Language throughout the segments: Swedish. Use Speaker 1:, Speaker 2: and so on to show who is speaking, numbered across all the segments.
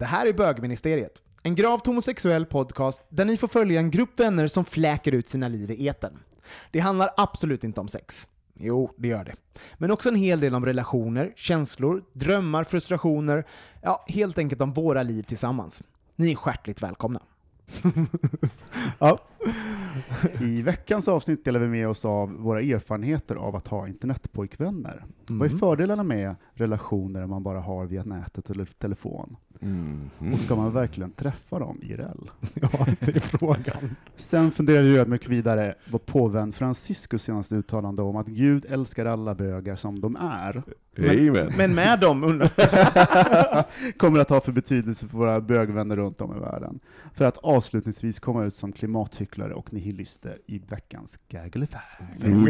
Speaker 1: Det här är Bögministeriet, en gravt homosexuell podcast där ni får följa en grupp vänner som fläker ut sina liv i eten. Det handlar absolut inte om sex. Jo, det gör det. Men också en hel del om relationer, känslor, drömmar, frustrationer, ja, helt enkelt om våra liv tillsammans. Ni är hjärtligt välkomna. ja.
Speaker 2: I veckans avsnitt delar vi med oss av våra erfarenheter av att ha internetpojkvänner. Vad är
Speaker 1: Mm.
Speaker 2: fördelarna med relationer man bara har via nätet eller telefon?
Speaker 3: Mm.
Speaker 2: Och ska man verkligen träffa dem IRL?
Speaker 1: ja, det är frågan.
Speaker 2: Sen funderar vi ödmjukt vidare på påven Franciscus senaste uttalande om att Gud älskar alla bögar som de är.
Speaker 3: Amen.
Speaker 1: Men med dem
Speaker 2: kommer att ha för betydelse för våra bögvänner runt om i världen. För att avslutningsvis komma ut som klimathycklare och nihilister i veckans Gaggelify.
Speaker 1: Vem?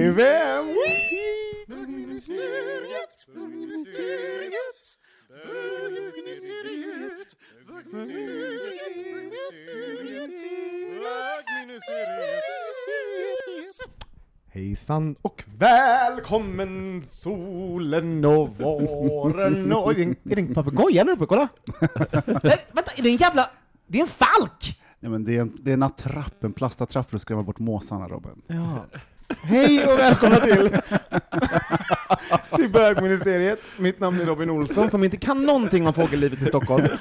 Speaker 1: Hejsan och välkommen solen och våren och... Är det en, är det en papegoja där uppe? Kolla! Nej, vänta, är det en jävla... Det är en falk!
Speaker 2: Ja, men det, är en, det är en attrapp, en plastattrapp för att skrämma bort måsarna, Robin.
Speaker 1: Ja. Hej och välkomna till, till bögministeriet. Mitt namn är Robin Olsson som inte kan någonting om fågellivet i Stockholm.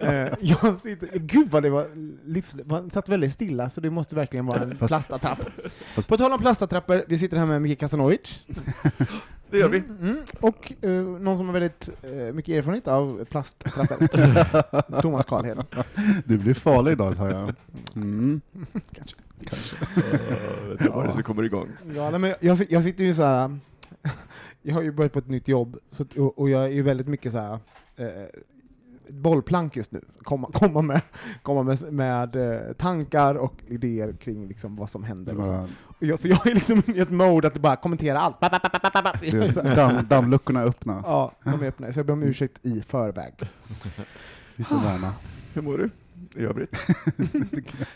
Speaker 1: Eh, Jag sitter, gud vad det var, livs, man satt väldigt stilla så det måste verkligen vara en plastattrapp.
Speaker 2: fast-
Speaker 1: På tal om plastattrappor, vi sitter här med Micke Kasanovic.
Speaker 3: Det gör vi.
Speaker 1: Mm, mm. Och eh, någon som har väldigt eh, mycket erfarenhet av plasttrappor. Thomas Karlheden.
Speaker 2: Du blir farlig idag, tar jag. Mm.
Speaker 1: Kanske.
Speaker 2: Kanske.
Speaker 3: Det var det som kommer igång.
Speaker 1: Ja, nej, men jag, jag sitter ju så här. Jag har ju börjat på ett nytt jobb, så, och, och jag är ju väldigt mycket så här. Eh, bollplank just nu. Komma, komma, med, komma med, med eh, tankar och idéer kring liksom vad som händer. Och så.
Speaker 2: Bara,
Speaker 1: Och jag, så jag är liksom i ett mode att bara kommentera allt. Ba, ba, ba,
Speaker 2: damm, dammluckorna är öppna.
Speaker 1: Ja, de är öppna, så jag ber om ursäkt i förväg.
Speaker 2: Vi är.
Speaker 3: Hur mår du i övrigt?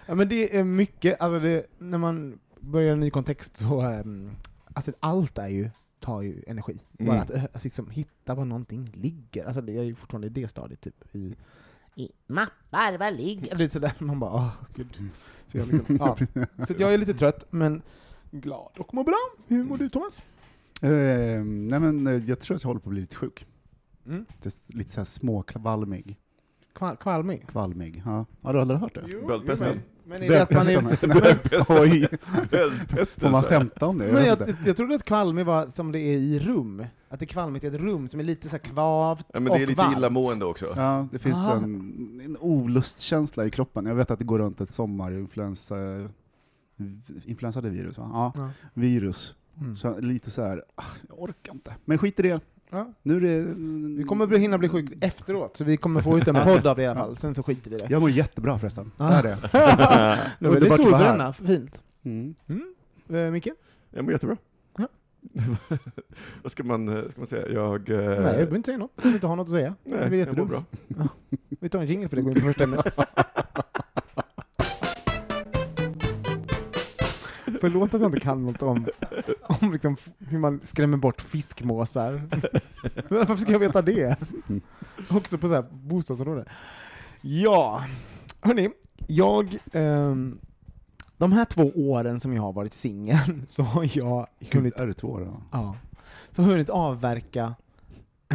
Speaker 1: Ja, men det är mycket, alltså det, när man börjar en ny kontext så, um, alltså allt är ju, tar ju energi.
Speaker 3: Mm.
Speaker 1: Bara att, eh, att liksom hitta var någonting ligger, alltså det är ju fortfarande i det stadiet typ i, i mappar, var ligger, eller sådär, man bara åh gud. Så jag, liksom, ja. så jag är lite trött, men glad och mår bra. Hur mår du Thomas?
Speaker 2: Eh, nej men, eh, jag tror att jag håller på att bli lite sjuk.
Speaker 1: Mm.
Speaker 2: Lite så här småkvalmig.
Speaker 1: Kval, kvalmig?
Speaker 2: Kvalmig. Ja. Har du aldrig hört det?
Speaker 3: Böldpesten.
Speaker 1: Men, är det att man är,
Speaker 2: Böldpesten. Oj, får man skämta om det?
Speaker 1: Men
Speaker 2: inte.
Speaker 1: jag, jag trodde att kvalmig var som det är i rum. Att det är kvalmigt i ett rum som är lite så här kvavt
Speaker 3: Ja, men det är
Speaker 1: och
Speaker 3: lite
Speaker 1: varmt.
Speaker 3: illamående också.
Speaker 2: Ja, det finns
Speaker 1: Aha.
Speaker 2: en, en olustkänsla i kroppen. Jag vet att det går runt ett sommarinfluensa... Influensa det virus va? Ja,
Speaker 1: Ja.
Speaker 2: virus.
Speaker 1: Mm.
Speaker 2: Så lite så här, ah, jag orkar inte. Men skit i det.
Speaker 1: Ja.
Speaker 2: Nu är det...
Speaker 1: Vi kommer bli- hinna bli sjuk efteråt, så vi kommer få ut en podd av det i alla fall. Sen så skiter vi i det.
Speaker 2: Jag mår jättebra förresten. Så är det.
Speaker 1: Nu är det
Speaker 2: här.
Speaker 1: solbränna, fint.
Speaker 2: Mm.
Speaker 1: Eh, Micke?
Speaker 3: Jag mår jättebra. Vad ska man, eh, ska man säga? Jag... eh,
Speaker 1: Nej, du behöver inte säga något. Du behöver inte ha något att säga.
Speaker 3: nej,
Speaker 1: det blir
Speaker 3: jag mår
Speaker 1: jättedumt.
Speaker 3: bra.
Speaker 1: Vi tar en jingle för det, går in på första ämnet. Förlåt att jag inte kan något om, om liksom hur man skrämmer bort fiskmåsar. Varför ska jag veta det? Också på så här bostadsområden. Ja, hörni, jag... ehm, de här två åren som jag har varit singel så har jag hunnit
Speaker 2: Är det två år? då?
Speaker 1: Ja. Så har jag hunnit avverka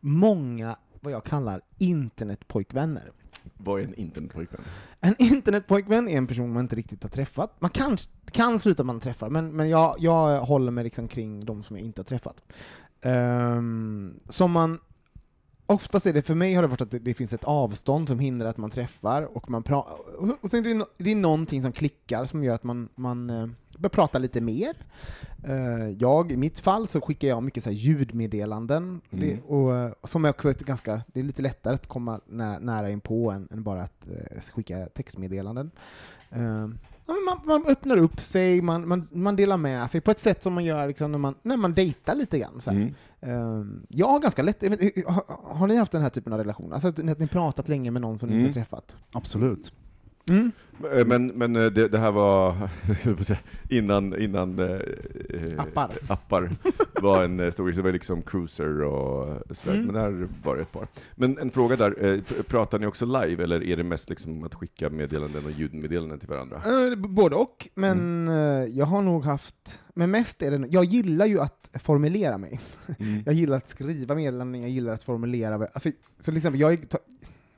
Speaker 1: många, vad jag kallar, internetpojkvänner.
Speaker 3: Vad är en internetpojkvän?
Speaker 1: En internetpojkvän är en person man inte riktigt har träffat. Man kan, kan sluta man träffar, men, men jag, jag håller mig liksom kring de som jag inte har träffat. Um, som man Oftast är det, för mig har det varit att det, det finns ett avstånd som hindrar att man träffar, och man pra och, så, och sen är det, det är någonting som klickar som gör att man, man uh, prata lite mer. Uh, jag, i mitt fall, så skickar jag mycket så här ljudmeddelanden,
Speaker 3: Mm.
Speaker 1: det, och, uh, som är också ett ganska, det är lite lättare att komma nä nära in på än, än bara att uh, skicka textmeddelanden. Man, man öppnar upp sig, man, man, man delar med sig på ett sätt som man gör liksom när, man, när man dejtar lite grann. Så här.
Speaker 3: Mm.
Speaker 1: Jag har ganska lätt, har, har ni haft den här typen av relation? Alltså att ni att ni pratat länge med någon som ni
Speaker 3: Mm.
Speaker 1: inte träffat?
Speaker 2: Absolut.
Speaker 3: Eh, Men, men eh, det, det här var innan, innan eh, eh,
Speaker 1: Appar.
Speaker 3: appar var en eh, stor grej. Så det var liksom cruiser och sådär,
Speaker 1: Mm.
Speaker 3: men där var det ett par. Men en fråga där, pratar ni också live eller är det mest liksom att skicka meddelanden och ljudmeddelanden till varandra?
Speaker 1: Både och, men eh, jag har nog haft, men mest är det, jag gillar ju att formulera mig.
Speaker 3: Mm.
Speaker 1: Jag gillar att skriva meddelanden, jag gillar att formulera, alltså, så exempel, jag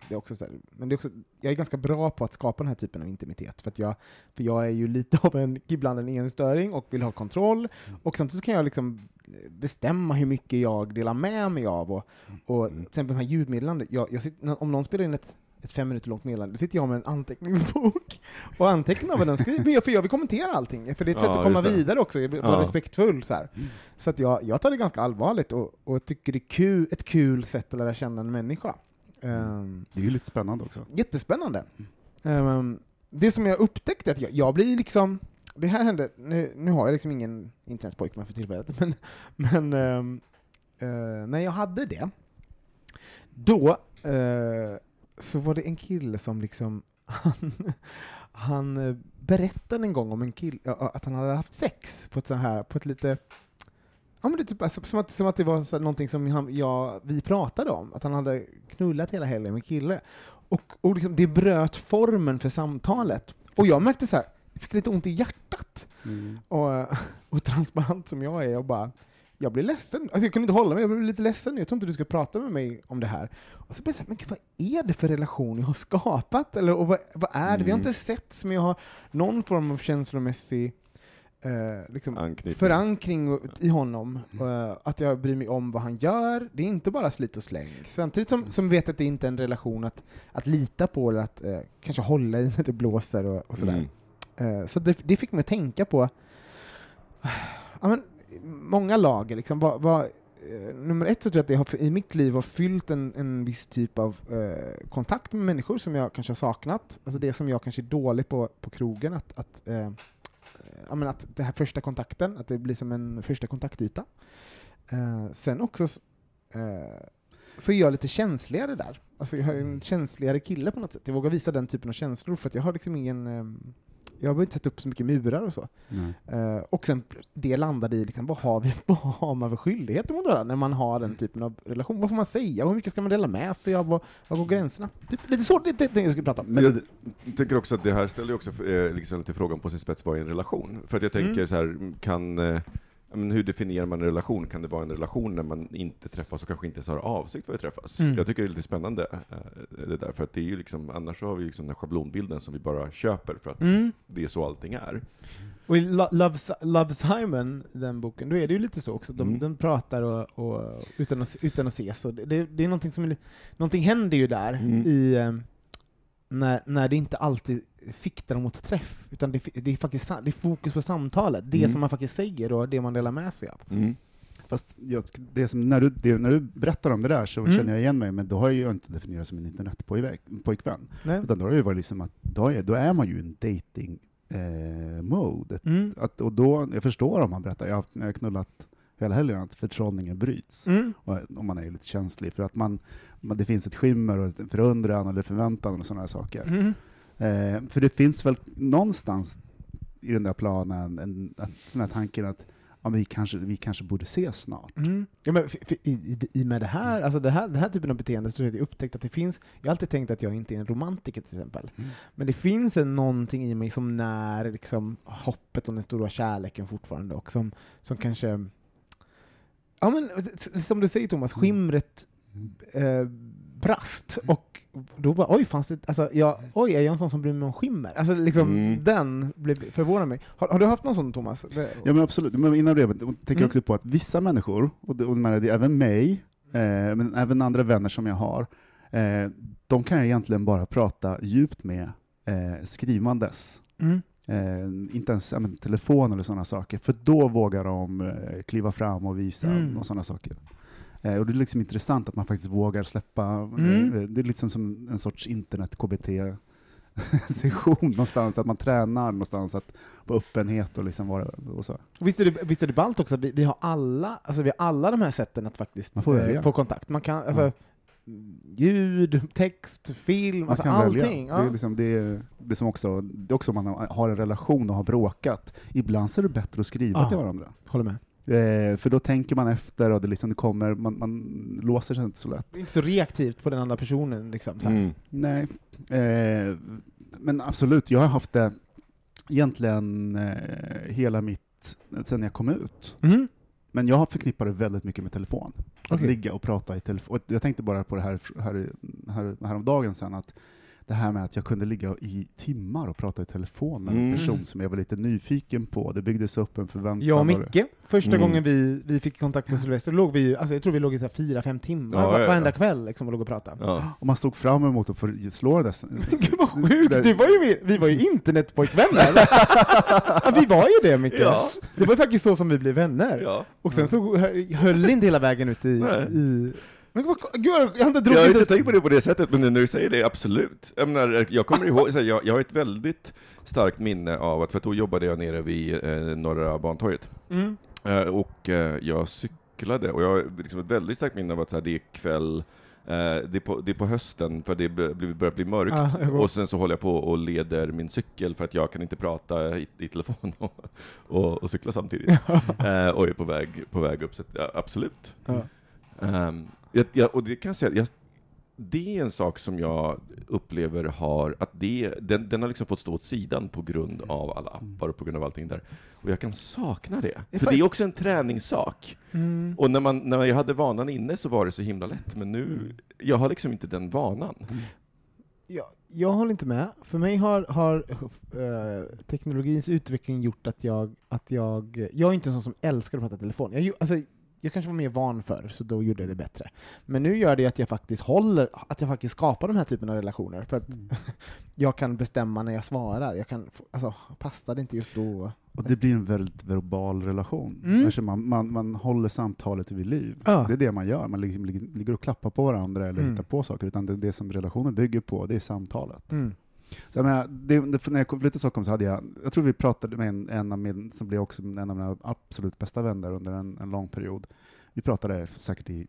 Speaker 1: det är också så här, men det är också, jag är ganska bra på att skapa den här typen av intimitet, för att jag, för jag är ju lite av en, ibland en enstöring och vill ha kontroll, och samtidigt så kan jag liksom bestämma hur mycket jag delar med mig av, och, och till exempel de här ljudmeddelandena, jag, jag sitter, om någon spelar in ett ett fem minuter långt meddelande, då sitter jag med en anteckningsbok och antecknar vad den skriver, för jag vill kommentera allting, för det är ett
Speaker 3: Ja,
Speaker 1: sätt att komma vidare också, jag vill vara
Speaker 3: Ja.
Speaker 1: respektfull så här. Så att jag, jag tar det ganska allvarligt och, och tycker det är kul, ett kul sätt att lära känna en människa. Ehm,
Speaker 2: Det är ju lite spännande också.
Speaker 1: jättespännande. Ehm, det som jag upptäckte, att jag, jag blir liksom, det här hände, nu, nu har jag liksom ingen internetpojkvän för tillfället, men, men ehm, eh, när jag hade det, då eh, så var det en kille som liksom, han, han eh, berättade en gång om en kille, att han hade haft sex på ett så här, på ett lite Ja, men det är typ, alltså, som, att, som att det var så någonting som han, ja, vi pratade om, att han hade knullat hela helgen med kille. Och, och liksom, det bröt formen för samtalet. Och jag märkte så här, jag fick lite ont i hjärtat.
Speaker 2: Mm.
Speaker 1: Och, och transparent som jag är, jag bara, jag blir ledsen. Alltså jag kunde inte hålla mig, jag blev lite ledsen. Jag tror inte du ska prata med mig om det här. Och så blev jag så här, men gud, vad är det för relation jag har skapat? Eller, och vad, vad är det? Vi har
Speaker 3: Mm.
Speaker 1: inte setts, men jag har någon form av känslomässig eh, liksom, förankring i honom. eh, att jag bryr mig om vad han gör. Det är inte bara slit och släng. Samtidigt som, som vet att det inte är en relation att, att lita på eller att eh, kanske hålla i när det blåser och, och sådär.
Speaker 3: Mm.
Speaker 1: Eh, Så det, det fick mig att tänka på ja, men, många lager. Liksom, vad, vad, eh, nummer ett så tror jag att det har, i mitt liv har fyllt en, en viss typ av eh, kontakt med människor som jag kanske har saknat. Alltså det som jag kanske är dålig på på krogen, att, att, eh, Eh, ja, men att det här första kontakten, att det blir som en första kontaktyta. Eh, sen också eh, så är jag lite känsligare där. Alltså jag är en känsligare kille på något sätt. Jag vågar visa den typen av känslor för att jag har liksom ingen eh, jag har inte satt upp så mycket murar och så. Eh, och sen det landade i liksom, vad, har vi, vad har man för skyldigheter mot varandra när man har den typen av relation? Vad får man säga? Hur mycket ska man dela med sig av? Vad, vad går gränserna? Typ, lite så, det är det jag skulle prata om.
Speaker 3: Men jag tänker också att det här ställer också eh, liksom lite frågan på sin spets, vad är en relation? För att jag tänker
Speaker 1: Mm.
Speaker 3: så här, kan, eh, men hur definierar man en relation? Kan det vara en relation när man inte träffas och kanske inte ens har avsikt för att träffas?
Speaker 1: Mm.
Speaker 3: Jag tycker det är lite spännande eh, det där, för att det är ju liksom, annars har vi liksom den här schablonbilden som vi bara köper för att
Speaker 1: Mm.
Speaker 3: det är så allting är.
Speaker 1: Och i Lo- Love, Si- Love Simon, den boken, då är det ju lite så också. De,
Speaker 3: Mm.
Speaker 1: de pratar och, och, utan, att, utan att ses. Och det, det, är någonting som någonting händer ju där
Speaker 3: Mm.
Speaker 1: i eh, när, när det inte alltid fiktar mot träff, utan det, det är faktiskt det är fokus på samtalet, det
Speaker 3: Mm.
Speaker 1: som man faktiskt säger och det man delar med sig av.
Speaker 2: Fast jag, det som, när, du, det, när du berättar om det där så
Speaker 1: Mm.
Speaker 2: känner jag igen mig, men då har jag ju inte definierat som en internetpojkvän. Utan då har det ju varit liksom att då är, då är man ju i en dating eh, mode.
Speaker 1: Mm.
Speaker 2: Att, och då, jag förstår om man berättar, jag har, jag har knullat hela helgen, att förtrollningen bryts.
Speaker 1: Mm.
Speaker 2: Och, om man är lite känslig, för att man, man, det finns ett skimmer och en förundran eller förväntan och sådana här saker.
Speaker 1: Mm.
Speaker 2: Eh, för det finns väl någonstans i den där planen en, en sån här tanken att ja, vi, kanske, vi kanske borde ses snart.
Speaker 1: Mm. Ja, men för, för, i, i, I med det här, alltså det här, den här typen av beteende, så tror jag att jag upptäckt att det finns, jag har alltid tänkt att jag inte är en romantiker till exempel,
Speaker 2: Mm.
Speaker 1: men det finns en någonting i mig som när liksom, hoppet om den stora kärleken fortfarande, och som, som kanske, ja men som du säger Thomas,
Speaker 2: Mm.
Speaker 1: skimret eh, brast. Och då bara, oj, fanns det, alltså, jag, oj, är jag en sån som bryr mig om skimmer? Alltså liksom,
Speaker 3: Mm.
Speaker 1: den blev, förvånade mig. Har, har du haft någon sån Thomas?
Speaker 2: Ja men absolut, men innan det tänker jag
Speaker 1: Mm.
Speaker 2: också på att vissa människor, och det, och det är även mig, eh, men även andra vänner som jag har, eh, de kan jag egentligen bara prata djupt med eh, skrivandes.
Speaker 1: mm.
Speaker 2: Eh, inte ens ja, men, telefon eller sådana saker, för då vågar de eh, kliva fram och visa
Speaker 1: Mm.
Speaker 2: och sådana saker. Eh, och det är liksom intressant att man faktiskt vågar släppa,
Speaker 1: Mm.
Speaker 2: eh, det är liksom som en sorts internet-KBT session någonstans, att man tränar någonstans att på öppenhet och liksom vara och så.
Speaker 1: Visst är det, visst är det ballt också att vi, vi, har alla, alltså vi har alla de här sätten att faktiskt eh, få kontakt. Man kan, alltså,
Speaker 2: Ja.
Speaker 1: Ljud, text, film, alltså allting. Ja.
Speaker 2: Det är, liksom, det, är, det är som också, det är också om man har en relation och har bråkat. Ibland så är det bättre att skriva
Speaker 1: Ja.
Speaker 2: till varandra.
Speaker 1: Håller med.
Speaker 2: Eh, för då tänker man efter och det, liksom, det kommer, man, man låser sig inte så lätt.
Speaker 1: Det är inte så reaktivt på den andra personen. Liksom, så här.
Speaker 3: Mm.
Speaker 2: Nej, eh, men absolut, jag har haft det egentligen eh, hela mitt, sen jag kom ut.
Speaker 1: Mhm.
Speaker 2: Men jag har förknippat det väldigt mycket med telefon. Att
Speaker 1: Okej.
Speaker 2: ligga och prata i telefon. Jag tänkte bara på det här, här, här häromdagen sen, att det här med att jag kunde ligga i timmar och prata i telefon med en
Speaker 3: Mm.
Speaker 2: person som jag var lite nyfiken på. Det byggdes upp en förväntan.
Speaker 1: Jag och Micke, första
Speaker 3: Mm.
Speaker 1: gången vi, vi fick kontakt med Sylvester, låg vi, alltså jag tror vi låg i så här fyra, fem timmar
Speaker 3: Ja,
Speaker 1: var-
Speaker 3: ja,
Speaker 1: varenda kväll liksom, och låg och pratade.
Speaker 3: Ja.
Speaker 2: Och man stod fram emot att få slå det där.
Speaker 1: Gud vad sjukt! Du var ju med, vi var ju internetpojkvänner! ja, vi var ju det Micke!
Speaker 3: Ja.
Speaker 1: Det var ju faktiskt så som vi blev vänner.
Speaker 3: Ja.
Speaker 1: Och sen så hö- höll det inte hela vägen ut i... I men vad, gud, jag har inte
Speaker 3: Jag har inte
Speaker 1: ens-
Speaker 3: tänkt på det på det sättet, men när du säger det, absolut. Jag, menar, jag kommer ihåg, här, jag, jag har ett väldigt starkt minne av att, för att då jobbade jag nere vid eh, Norra Bantorget.
Speaker 1: Mm.
Speaker 3: Eh, och eh, jag cyklade, och jag har liksom ett väldigt starkt minne av att så här, det är kväll, eh, det, är på, det är på hösten, för det börjar bli mörkt,
Speaker 1: går.
Speaker 3: och sen så håller jag på och leder min cykel för att jag kan inte prata i, i telefon och, och, och cykla samtidigt. eh, och är på väg, på väg upp, så att, ja, absolut.
Speaker 1: Ja.
Speaker 3: Ehm, jag, jag, och det kan jag säga, jag, det är en sak som jag upplever har, att det, den, den har liksom fått stå åt sidan på grund av alla appar och på grund av allting där. Och jag kan sakna det. För det är också en träningssak.
Speaker 1: Mm.
Speaker 3: Och när, man, när jag hade vanan inne så var det så himla lätt, men nu, jag har liksom inte den vanan.
Speaker 1: Jag, jag håller inte med. För mig har, har eh, teknologins utveckling gjort att jag, att jag... Jag är inte en sån som älskar att prata i telefon. Jag, alltså, jag kanske var mer van förr, så då gjorde jag det bättre. Men nu gör det att jag faktiskt håller, att jag faktiskt skapar de här typerna av relationer. För att jag kan bestämma när jag svarar. Jag kan, alltså, passar det inte just då?
Speaker 2: Och det blir en väldigt verbal relation.
Speaker 1: Mm.
Speaker 2: Alltså man, man, man håller samtalet vid liv.
Speaker 1: Ja.
Speaker 2: Det är det man gör. Man liksom ligger, ligger och klappar på varandra eller
Speaker 1: Mm.
Speaker 2: hittar på saker. Utan det, det som relationen bygger på, det är samtalet.
Speaker 1: Mm.
Speaker 2: Så jag menar, det, det, när jag flyttade till Stockholm så hade jag, jag tror vi pratade med en, en av min, som blev också en av mina absolut bästa vänner under en, en lång period. Vi pratade säkert i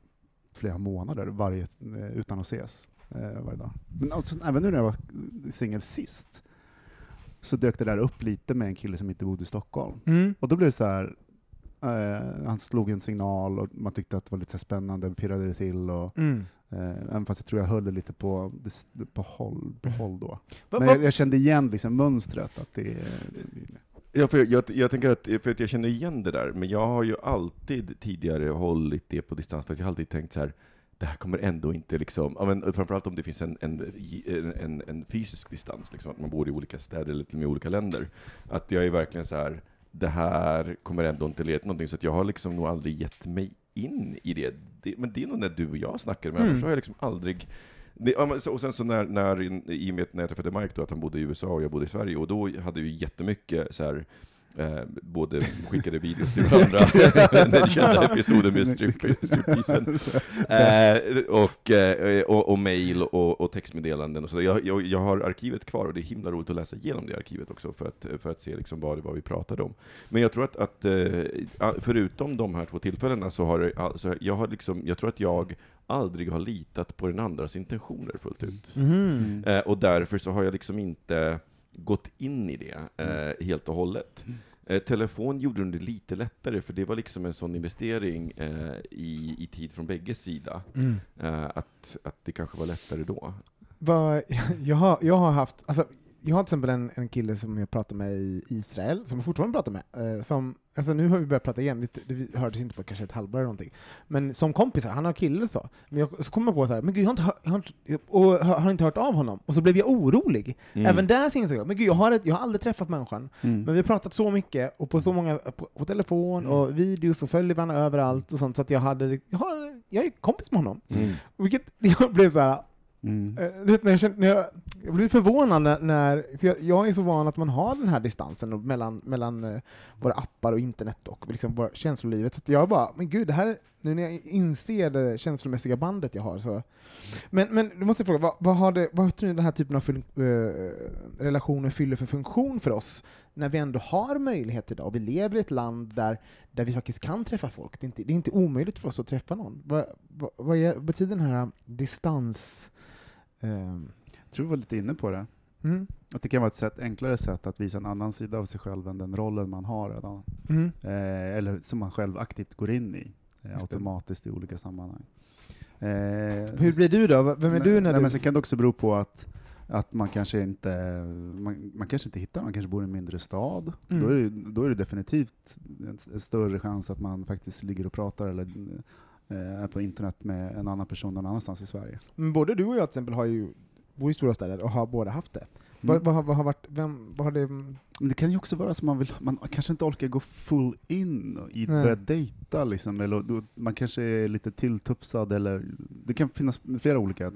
Speaker 2: flera månader varje, eh, utan att ses eh, varje dag. Men alltså, även nu när jag var singel sist, så dök det där upp lite med en kille som inte bodde i Stockholm.
Speaker 1: Mm.
Speaker 2: Och då blev det så här, eh, han slog en signal och man tyckte att det var lite spännande, pirrade det till och
Speaker 1: Mm.
Speaker 2: Eh, även fast jag tror jag höll det lite på, på, håll, på håll då. Men jag, jag kände igen liksom mönstret, att det.
Speaker 3: Ja, för jag, jag, jag tänker att, för att jag känner igen det där, men jag har ju alltid tidigare hållit det på distans, för jag har alltid tänkt så här, det här kommer ändå inte liksom, ja, men framförallt om det finns en, en, en, en fysisk distans, liksom, att man bor i olika städer eller till och med olika länder. Att jag är verkligen så här, det här kommer ändå inte leda till någonting, så jag har liksom nog aldrig gett mig in i det. det men det är nog när du och jag snackar, men
Speaker 1: Mm.
Speaker 3: annars har jag liksom aldrig det, och sen så när, när, i och med att när jag träffade Mike då, att han bodde i USA och jag bodde i Sverige, och då hade vi jättemycket så här, eh, både skickade videos till varandra, den kända episoden med strip- stripteasen, eh, och, eh, och, och mail och, och textmeddelanden och så. Jag, jag, jag har arkivet kvar och det är himla roligt att läsa igenom det arkivet också för att, för att se liksom vad det var vi pratade om. Men jag tror att, att eh, förutom de här två tillfällena så har alltså, jag har liksom, jag tror att jag aldrig har litat på den andras intentioner fullt ut.
Speaker 1: Mhm.
Speaker 3: Eh, och därför så har jag liksom inte gått in i det eh, helt och hållet. Eh, telefon gjorde det lite lättare, för det var liksom en sån investering eh, i, i tid från bägges sida,
Speaker 1: Mm.
Speaker 3: eh, att, att det kanske var lättare då.
Speaker 1: Vad- jag, har, jag har haft, alltså, jag har till exempel en, en kille som jag pratar med i Israel, som jag fortfarande pratar med, eh, som, alltså nu har vi börjat prata igen, vi, vi hördes inte på kanske ett halvår eller någonting, men som kompisar, han har kille så. Men jag, så kommer jag på så här, men gud, jag har inte, jag har inte, och har, inte hört av honom, och så blev jag orolig.
Speaker 3: Mm.
Speaker 1: Även där insåg jag, men gud, jag har, ett, jag har aldrig träffat människan,
Speaker 2: Mm.
Speaker 1: men vi har pratat så mycket, och på så många, på, på telefon och videos, och följer varandra överallt och sånt, så att jag hade, jag, har, jag är kompis med honom.
Speaker 3: Mm.
Speaker 1: Vilket jag blev så här,
Speaker 2: Mm.
Speaker 1: Eh, uh, när jag, känner, när jag, jag blir förvånad när, när för jag, jag är så van att man har den här distansen mellan, mellan uh, våra appar och internet och liksom våra känslolivet. Så att jag bara, men gud, det här, nu när jag inser det känslomässiga bandet jag har så... Men, men du måste jag fråga, vad, vad, har det, vad tror ni den här typen av fun, uh, relationer fyller för funktion för oss? När vi ändå har möjlighet idag, och vi lever i ett land där, där vi faktiskt kan träffa folk. Det är inte, det är inte omöjligt för oss att träffa någon. Vad, vad, vad är, betyder den här distans ehm,
Speaker 2: Jag tror vi var lite inne på det.
Speaker 1: Mm.
Speaker 2: Att det kan vara ett sätt, enklare sätt att visa en annan sida av sig själv än den rollen man har redan.
Speaker 1: Mm.
Speaker 2: Eh, eller som man själv aktivt går in i eh, automatiskt i olika sammanhang. Eh,
Speaker 1: Hur blir du då? Vem är du när
Speaker 2: nej,
Speaker 1: du...
Speaker 2: Men sen kan det också bero på att, att man kanske inte man, man kanske inte hittar, man kanske bor i en mindre stad.
Speaker 1: Mm.
Speaker 2: Då, är det, då är det definitivt en, en större chans att man faktiskt ligger och pratar eller är på internet med en annan person någon annanstans i Sverige.
Speaker 1: Men både du och jag till exempel har ju, bor i stora städer och har båda haft det.
Speaker 2: Mm.
Speaker 1: Vad, vad, har- varit, vem, vad har det...
Speaker 2: Men det kan ju också vara så man vill, man kanske inte orkar gå full in och i börja dejta liksom, eller då, man kanske är lite tilltufsad eller det kan finnas flera olika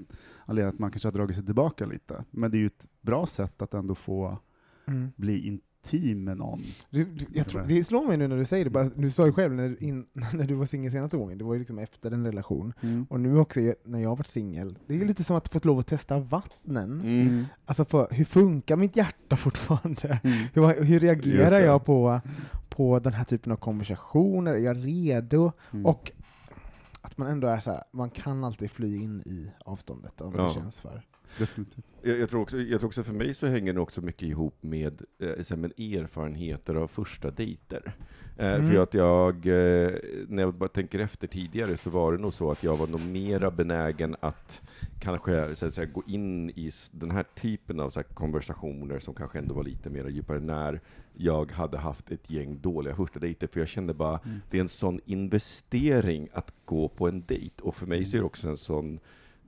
Speaker 2: anledningar att man kanske har dragit sig tillbaka lite. Men det är ju ett bra sätt att ändå få
Speaker 1: Mm.
Speaker 2: bli intim med någon.
Speaker 1: Du, du, jag tror, det slår mig nu när du säger det, bara, du sa ju själv när, du in, när du var singel senaste gången, det var ju liksom efter en relation. Och nu också när jag har varit singel, det är lite som att få lov att testa vattnen.
Speaker 3: Mm.
Speaker 1: Alltså för, hur funkar mitt hjärta fortfarande?
Speaker 2: Mm.
Speaker 1: Hur, hur reagerar jag på, på den här typen av konversationer? Är jag redo?
Speaker 2: Mm.
Speaker 1: Och att man ändå är så här, man kan alltid fly in i avståndet om
Speaker 3: Ja.
Speaker 1: det känns för.
Speaker 2: Definitivt.
Speaker 3: Jag, jag, tror också, jag tror också för mig så hänger det också mycket ihop med, eh, med erfarenheter av första dejter. Eh,
Speaker 1: Mm.
Speaker 3: För att jag, eh, när jag bara tänker efter tidigare, så var det nog så att jag var nog mera benägen att kanske så att säga, gå in i den här typen av så här, konversationer som kanske ändå var lite mer djupare när jag hade haft ett gäng dåliga första dejter. För jag kände bara,
Speaker 2: Mm.
Speaker 3: det är en sån investering att gå på en dejt. Och för mig så är det också en sån,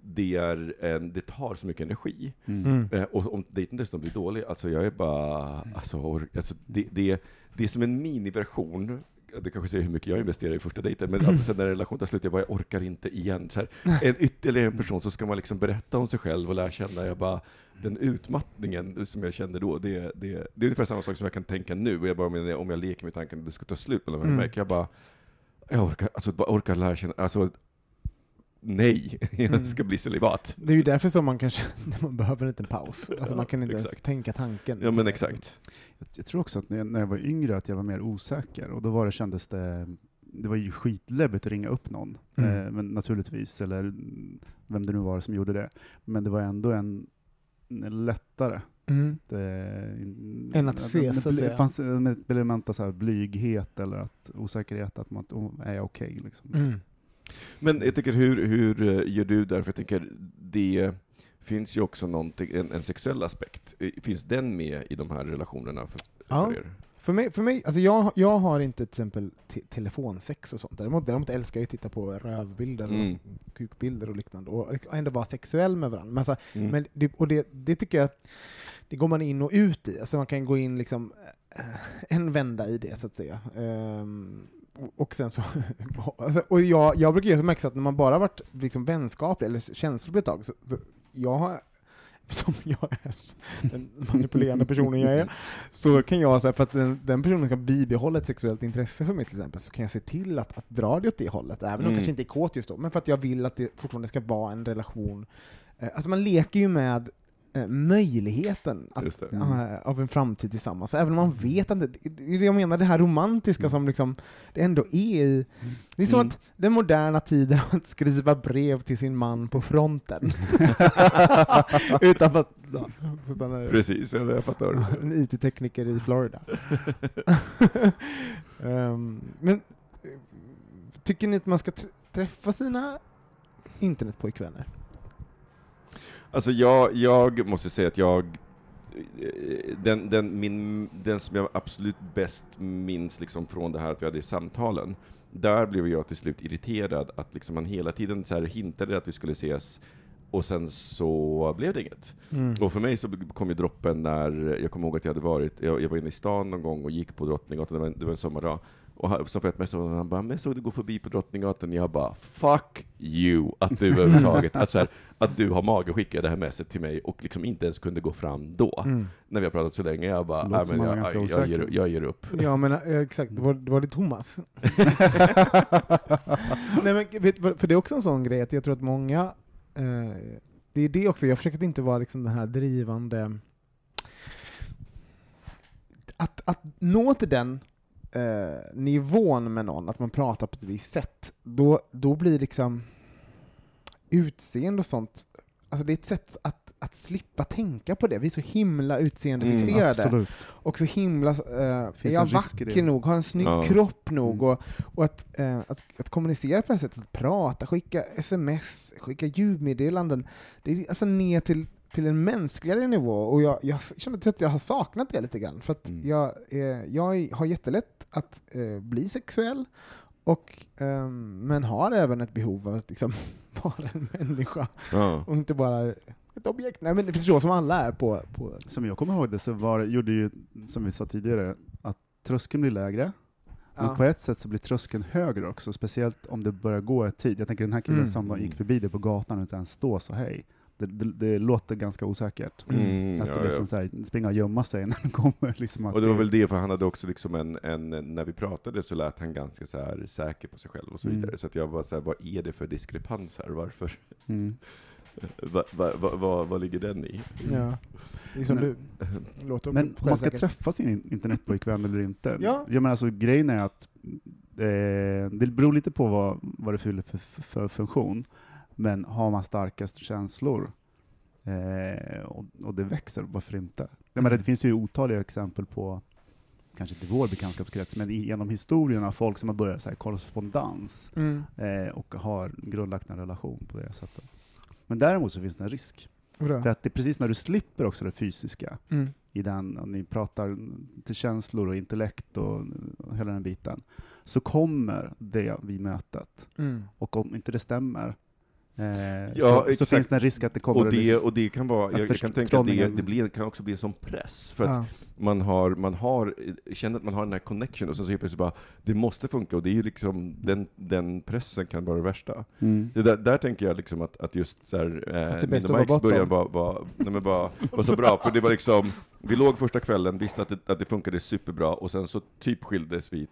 Speaker 3: det, är en, det tar så mycket energi.
Speaker 2: Mm.
Speaker 3: Eh, och om dejten dessutom blir dålig, alltså jag är bara, alltså, or, alltså det, det, det är som en miniversion, det kanske säger hur mycket jag investerar i första dejten, men mm. sen när relationen tar slut, jag bara, jag orkar inte igen. Så här, en ytterligare en person så ska man liksom berätta om sig själv och lära känna, jag bara, den utmattningen som jag kände då, det, det, det är ungefär samma sak som jag kan tänka nu. Jag bara, men om jag leker med tanken att det ska ta slut mellan mig och
Speaker 1: Mm.
Speaker 3: märker jag bara, jag orkar, alltså, bara orkar lära känna, alltså, nej,
Speaker 1: Mm.
Speaker 3: jag ska bli celibat.
Speaker 1: Det är ju därför som man kanske man behöver en liten paus. Alltså
Speaker 3: Ja,
Speaker 1: man kan inte ens
Speaker 3: exakt.
Speaker 1: tänka tanken.
Speaker 3: Ja men exakt.
Speaker 2: Jag, jag tror också att när jag, när jag var yngre att jag var mer osäker och då var det, kändes det det var ju skitläbbigt att ringa upp någon,
Speaker 1: Mm.
Speaker 2: eh, men naturligtvis, eller vem det nu var som gjorde det. Men det var ändå en, en lättare.
Speaker 1: Mm.
Speaker 2: Det,
Speaker 1: Än att ses, så att säga.
Speaker 2: Det fanns ett element av så här blyghet eller att, osäkerhet, att man oh, är jag okej? liksom.
Speaker 1: Mm.
Speaker 3: Men jag tänker, hur, hur eh, gör du där? För jag tänker, det finns ju också en, en sexuell aspekt. Eh, Finns den med i de här relationerna för,
Speaker 1: Ja.
Speaker 3: för er?
Speaker 1: För mig, för mig alltså jag, jag har inte till exempel te telefonsex och sånt. Däremot, däremot älskar jag att titta på rövbilder
Speaker 3: Mm.
Speaker 1: och kukbilder och liknande och ändå vara sexuell med varandra. Men, alltså,
Speaker 3: Mm.
Speaker 1: men det, och det, det tycker jag, det går man in och ut i. Alltså man kan gå in liksom eh, en vända i det så att säga. Ehm, och- sen så, alltså, och jag, jag brukar göra så märka att när man bara varit liksom vänskaplig eller känslig ett tag, så, så jag har som jag är den manipulerande personen jag är, så kan jag, så här, för att den, den personen ska bibehålla ett sexuellt intresse för mig till exempel, så kan jag se till att, att dra det åt det hållet, även om
Speaker 3: Mm.
Speaker 1: jag kanske inte är kåt just då, men för att jag vill att det fortfarande ska vara en relation. Eh, Alltså man leker ju med möjligheten att,
Speaker 3: det.
Speaker 1: eh, av en framtid tillsammans, även om man vet att det, jag menar, det här romantiska som liksom, det ändå är i, det är som
Speaker 3: Mm.
Speaker 1: att den moderna tiden att skriva brev till sin man på fronten. Utan att, ja, utan
Speaker 3: Precis, ja, jag fattar.
Speaker 1: en IT-tekniker i Florida. Ehm, men eh, tycker ni att man ska tr- träffa sina internetpojkvänner?
Speaker 3: Alltså jag, jag måste säga att jag eh, den, den, min, den som jag absolut bäst minns liksom från det här att vi hade samtalen, där blev jag till slut irriterad att liksom man hela tiden så här hintade att vi skulle ses och sen så blev det inget.
Speaker 1: Mm.
Speaker 3: Och för mig så kom ju droppen när, jag kommer ihåg att jag hade varit, jag, jag var inne i stan någon gång och gick på Drottninggatan, det var en, det var en sommardag, och så jag ett mess och han bara, men såg du gå förbi på Drottninggatan, jag bara, fuck you, att du överhuvudtaget, att, så här, att du har mage att skicka det här messet till mig och liksom inte ens kunde gå fram då,
Speaker 1: Mm.
Speaker 3: när vi har pratat så länge, jag bara,
Speaker 2: som
Speaker 3: men jag, jag, jag, ger, jag ger upp.
Speaker 1: Ja men eh, exakt, det var, det var det Thomas. Nej men för det är också en sån grej att jag tror att många, eh, det är det också, jag försöker inte vara liksom den här drivande, att, att nå till den eh, nivån med någon, att man pratar på ett visst sätt, då, då blir liksom utseende och sånt, alltså det är ett sätt att, att slippa tänka på det. Vi är så himla utseendefixerade.
Speaker 2: Absolut.
Speaker 1: och så himla, eh, är jag vacker nog, har en snygg
Speaker 3: Ja.
Speaker 1: kropp nog,
Speaker 2: Mm.
Speaker 1: och, och att, eh, att, att kommunicera på det här sättet, att prata, skicka sms, skicka ljudmeddelanden, det är alltså ner till, till en mänskligare nivå, och jag, jag känner att jag har saknat det lite grann, för att
Speaker 3: Mm.
Speaker 1: jag, eh, jag har jättelätt att eh, bli sexuell, och, ehm, men har även ett behov av att liksom vara en människa,
Speaker 3: Ja.
Speaker 1: och inte bara ett objekt. Nej men det är så som alla är på, på
Speaker 2: Som jag kommer ihåg det så var, gjorde ju, som vi sa tidigare, att tröskeln blir lägre, men
Speaker 1: Ja.
Speaker 2: på ett sätt så blir tröskeln högre också, speciellt om det börjar gå ett tid. Jag tänker den här killen
Speaker 1: Mm.
Speaker 2: som bara gick förbi dig på gatan utan ens stå så hej. Det, det, det låter ganska osäkert.
Speaker 3: Mm,
Speaker 2: att
Speaker 3: ja,
Speaker 2: det liksom
Speaker 3: ja.
Speaker 2: så här, springa och gömma sig när det kommer. Liksom att
Speaker 3: Och det var väl det, för han hade också liksom en, en när vi pratade så lät han ganska så här säker på sig själv och så
Speaker 2: Mm.
Speaker 3: vidare. Så att jag var så här, vad är det för diskrepans här? Varför?
Speaker 2: Mm.
Speaker 3: Va, va, va, va, vad ligger den i?
Speaker 1: Ja, det är som
Speaker 2: Men-
Speaker 1: du låter
Speaker 2: Men om man ska träffa sin in- internetpojkvän eller inte.
Speaker 1: Ja.
Speaker 2: Jag menar alltså, grejen är att eh, det beror lite på vad, vad det fyller för, för, för funktion. Men har man starkast känslor eh, och, och det växer, varför inte? Jag menar, det finns ju otaliga exempel på, kanske inte vår bekantskapskrets, men genom historien av folk som har börjat så här, korrespondens
Speaker 1: Mm.
Speaker 2: eh, och har grundlagt en relation på det sättet. Men däremot så finns det en risk.
Speaker 1: Bra.
Speaker 2: För att det är precis när du slipper också det fysiska,
Speaker 1: Mm.
Speaker 2: i den, och ni pratar till känslor och intellekt och, och hela den biten, så kommer det vid mötet.
Speaker 1: Mm.
Speaker 2: Och om inte det stämmer,
Speaker 3: Ja,
Speaker 2: så, så finns det en risk att det kommer
Speaker 3: Och
Speaker 2: att
Speaker 3: det,
Speaker 2: liksom-
Speaker 3: och det kan vara, jag, jag kan tänka att det, det blir, kan också bli sån press. För att
Speaker 1: Ja.
Speaker 3: man har, man har, känner att man har den här connection, och sen så helt plötsligt bara, det måste funka, och det är ju liksom, den, den pressen kan vara det värsta.
Speaker 2: Mm.
Speaker 3: Det där, där tänker jag liksom att, att just så här, eh,
Speaker 1: att
Speaker 3: Mikes början var, var, nej men var, var så bra, för det var liksom, vi låg första kvällen, visste att det, att det funkade superbra, och sen så typ skildes vi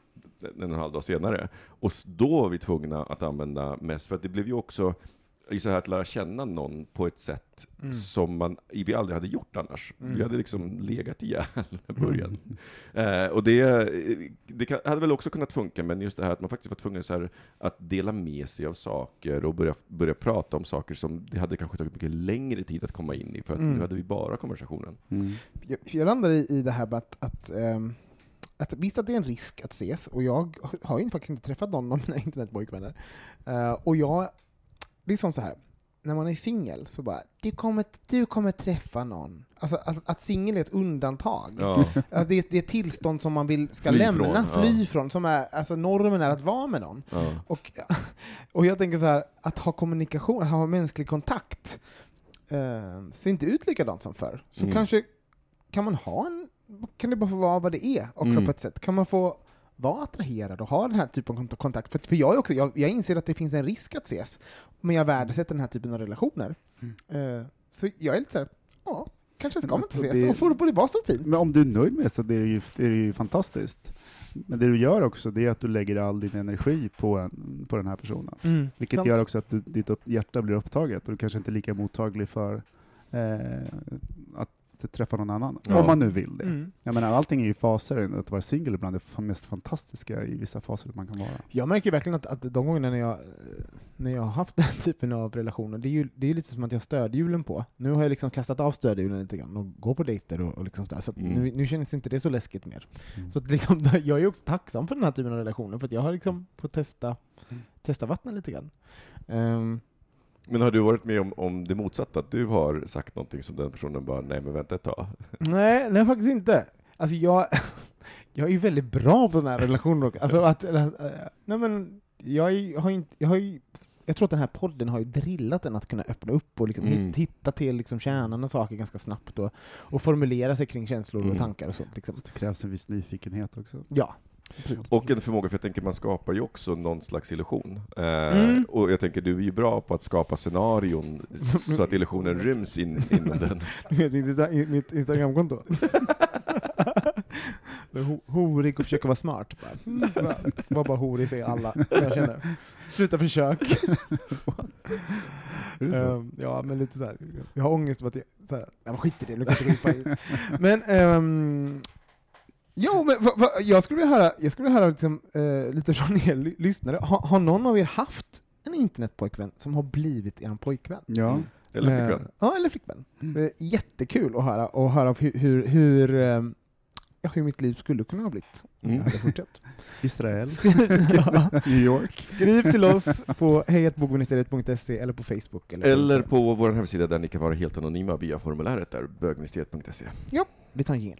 Speaker 3: en och en halv dag senare. Och då var vi tvungna att använda mest, för att det blev ju också, så här att lära känna någon på ett sätt
Speaker 1: Mm.
Speaker 3: som man, vi aldrig hade gjort annars.
Speaker 1: Mm.
Speaker 3: Vi hade liksom legat ihjäl i början. Eh, och det, det kan, hade väl också kunnat funka, men just det här att man faktiskt var tvungen så här, att dela med sig av saker och börja, börja prata om saker som det hade kanske tagit mycket längre tid att komma in i, för att
Speaker 1: Mm.
Speaker 3: nu hade vi bara konversationen.
Speaker 2: Mm.
Speaker 1: Jag, jag landar i, i det här med att, att, ehm, att visst att det är en risk att ses, och jag har ju faktiskt inte träffat någon av mina internetpojkvänner. Eh, och jag, det är som så här, när man är singel så bara, du kommer, du kommer träffa någon. Alltså att, att singel är ett undantag.
Speaker 3: Ja.
Speaker 1: Alltså, det, är, det är ett tillstånd som man vill ska
Speaker 3: Fly
Speaker 1: lämna,
Speaker 3: från, ja.
Speaker 1: fly från, som är, alltså normen är att vara med någon.
Speaker 3: Ja.
Speaker 1: Och, och jag tänker så här, att ha kommunikation, att ha mänsklig kontakt, eh, ser inte ut likadant som förr. Så
Speaker 3: Mm.
Speaker 1: kanske kan man ha en, kan det bara få vara vad det är också
Speaker 3: Mm.
Speaker 1: på ett sätt. Kan man få vara attraherad och ha den här typen av kont- kontakt? För, för jag, är också, jag, jag inser att det finns en risk att ses, men jag värdesätter den här typen av relationer. Eh, så jag är lite så här, ja, kanske ska man inte
Speaker 2: alltså,
Speaker 1: ses,
Speaker 2: det-
Speaker 1: och får får det vara så fint.
Speaker 2: Men om du är nöjd med det så det är, ju, det är ju fantastiskt. Men det du gör också, det är att du lägger all din energi på, en, på den här personen.
Speaker 1: Mm,
Speaker 2: Vilket
Speaker 1: sant.
Speaker 2: gör också att du, ditt upp, hjärta blir upptaget och du kanske inte är lika mottaglig för eh, att träffa någon annan.
Speaker 3: Ja.
Speaker 2: Om man nu vill det.
Speaker 1: Mm.
Speaker 2: Jag menar, allting är ju faser. Att vara singel är fan mest fantastiska i vissa faser man kan vara.
Speaker 1: Jag märker verkligen att, att de gångerna när jag, när jag har haft den typen av relationer, det är ju det är lite som att jag har stödhjulen på. Nu har jag liksom kastat av stödhjulen lite grann och går på dejter och, och liksom sådär, så
Speaker 3: Mm.
Speaker 1: nu, nu känns inte det så läskigt mer.
Speaker 2: Mm.
Speaker 1: Så att liksom, jag är också tacksam för den här typen av relationer, för att jag har liksom fått testa,
Speaker 2: Mm.
Speaker 1: testa vattnet lite grann. Ehm,
Speaker 3: Men har du varit med om, om det motsatta, att du har sagt någonting som den personen bara, nej men vänta ett tag.
Speaker 1: Nej, nej faktiskt inte. Alltså jag, jag är ju väldigt bra på den här relationen. Alltså att, äh, nej men, jag har inte, jag har ju, jag tror att den här podden har ju drillat en att kunna öppna upp och liksom
Speaker 3: Mm.
Speaker 1: hit- hitta till liksom kärnan och saker ganska snabbt och, och formulera sig kring känslor
Speaker 3: Mm.
Speaker 1: och tankar och sånt. Liksom.
Speaker 2: Det krävs en viss nyfikenhet också.
Speaker 1: Ja.
Speaker 3: Och en förmåga, för jag tänker man skapar ju också någon slags illusion. Eh,
Speaker 1: Mm.
Speaker 3: Och jag tänker du är ju bra på att skapa scenarion så att illusionen ryms in, inom den.
Speaker 1: Du vet, mitt Insta- mitt Instagramkonto. Horig och försöker vara smart. Bara, mm. Var bara horig säger alla. Jag känner. Sluta försök. Ehm, ja, men lite så här. Jag har ångest för att jag, så här, ja, skit i det, nu kan inte gripa i. Men, um, jo, men va, va, jag skulle vilja höra, jag skulle vilja höra liksom, eh, lite från er ly- lyssnare. Ha, har någon av er haft en internetpojkvän som har blivit er pojkvän?
Speaker 2: Ja.
Speaker 3: Eller
Speaker 1: Eh,
Speaker 3: flickvän.
Speaker 1: Ja, eller flickvän.
Speaker 2: Mm.
Speaker 1: Eh, jättekul att höra, och höra hur, hur, hur, ehm, ja, hur mitt liv skulle kunna ha blivit om jag
Speaker 3: Mm.
Speaker 1: hade fortsatt.
Speaker 2: Israel,
Speaker 1: Ja.
Speaker 2: New York.
Speaker 1: Skriv till oss på hejatbogministeriet.se eller på Facebook. Eller, på
Speaker 3: Eller på vår hemsida där ni kan vara helt anonyma via formuläret där, bögministeriet.se.
Speaker 1: Vi tar en jingel.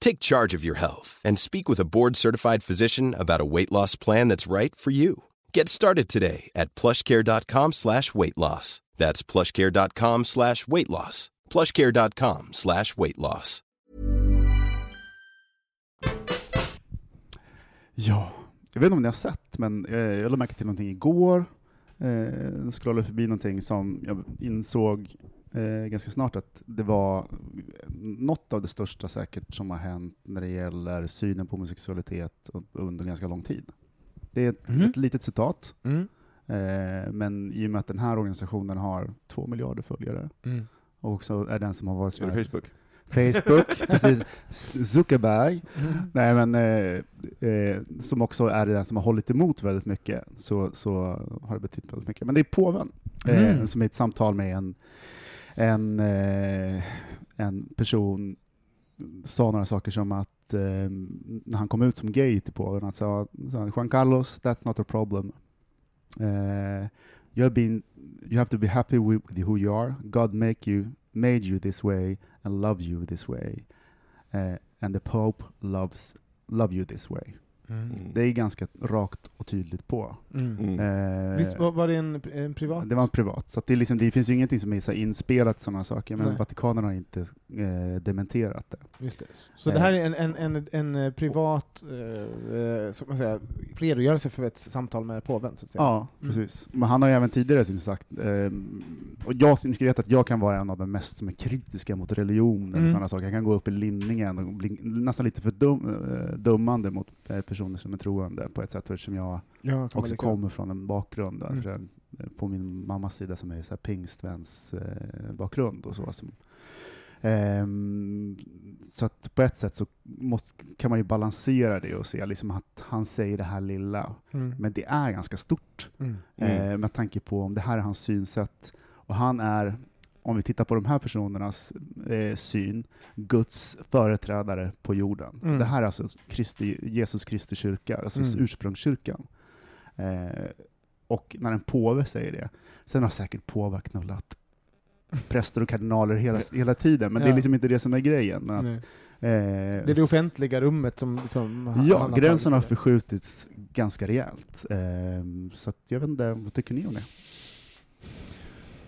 Speaker 4: Take charge of your health and speak with a board-certified physician about a weight loss plan that's right for you. Get started today at plushcare.com slash weight loss. That's plushcare.com slash weight loss. plushcare.com slash weight loss.
Speaker 2: Ja, jag vet inte om ni har sett, men eh, jag lade märke till någonting igår. Eh, scrollade förbi någonting som jag insåg eh, ganska snart att det var något av det största säkert som har hänt när det gäller synen på homosexualitet under ganska lång tid. Det är ett,
Speaker 1: Mhm.
Speaker 2: ett litet citat,
Speaker 1: Mm.
Speaker 2: eh, men i och med att den här organisationen har två miljarder följare
Speaker 1: Mm.
Speaker 2: och också är den som har varit
Speaker 3: Är
Speaker 2: sån
Speaker 3: det Facebook?
Speaker 2: Facebook, precis, Zuckerberg,
Speaker 1: Mm.
Speaker 2: Nej, men eh, eh, som också är den som har hållit emot väldigt mycket, så, så har det betytt väldigt mycket. Men det är påven, eh,
Speaker 1: Mm.
Speaker 2: som i ett samtal med en, en, eh, en person sa några saker som att eh, när han kom ut som gay till Polen. han sa, sa Juan Carlos, that's not a problem. Eh, uh, you, have been, you have to be happy with who you are. God make you, made you this way and love you this way. Uh, and the Pope loves love you this way.
Speaker 1: Mm.
Speaker 2: Det är ganska rakt och tydligt på.
Speaker 1: Mm.
Speaker 3: Mm.
Speaker 2: Eh,
Speaker 1: Visst var, var det en, en privat?
Speaker 2: det var en privat, så att det, liksom, det finns ju ingenting som är så inspelat sådana saker, men
Speaker 1: Nej.
Speaker 2: Vatikanen har inte eh, dementerat det.
Speaker 1: Just det. Så det här är en, en, en, en eh, privat eh, eh, man säga, redogörelse för ett samtal med påven, så att säga?
Speaker 2: Ja,
Speaker 1: Mm.
Speaker 2: precis. Men han har ju även tidigare som sagt, eh, och jag ska veta att jag kan vara en av de mest som är kritiska mot religion, eller
Speaker 1: Mm.
Speaker 2: sådana saker. Jag kan gå upp i linningen och bli nästan lite för dum, eh, dummande mot eh, personer som är troende på ett sätt eftersom jag
Speaker 1: Ja,
Speaker 2: också kommer från en bakgrund där,
Speaker 1: Mm.
Speaker 2: eh, på min mammas sida som är så här pingstvens eh, bakgrund och så. Som, ehm, så att på ett sätt så måste, kan man ju balansera det och se liksom att han säger det här lilla,
Speaker 1: Mm.
Speaker 2: men det är ganska stort
Speaker 1: Mm.
Speaker 3: Mm.
Speaker 2: eh, med tanke på om det här är hans synsätt. Och han är, om vi tittar på de här personernas eh, syn, Guds företrädare på jorden.
Speaker 1: Mm.
Speaker 2: Det här är alltså Kristi, Jesus Kristi kyrka, alltså
Speaker 1: Mm.
Speaker 2: ursprungskyrkan. Eh, och när en påve säger det, sen har säkert påvar knullat präster och kardinaler hela, hela tiden, men det
Speaker 1: Ja.
Speaker 2: är liksom inte det som är grejen. Men att, eh,
Speaker 1: Det är det offentliga rummet som... som
Speaker 2: Ja,
Speaker 1: han
Speaker 2: gränsen har förskjutits ganska rejält. Ehm, så jag vet inte, vad tycker ni om det?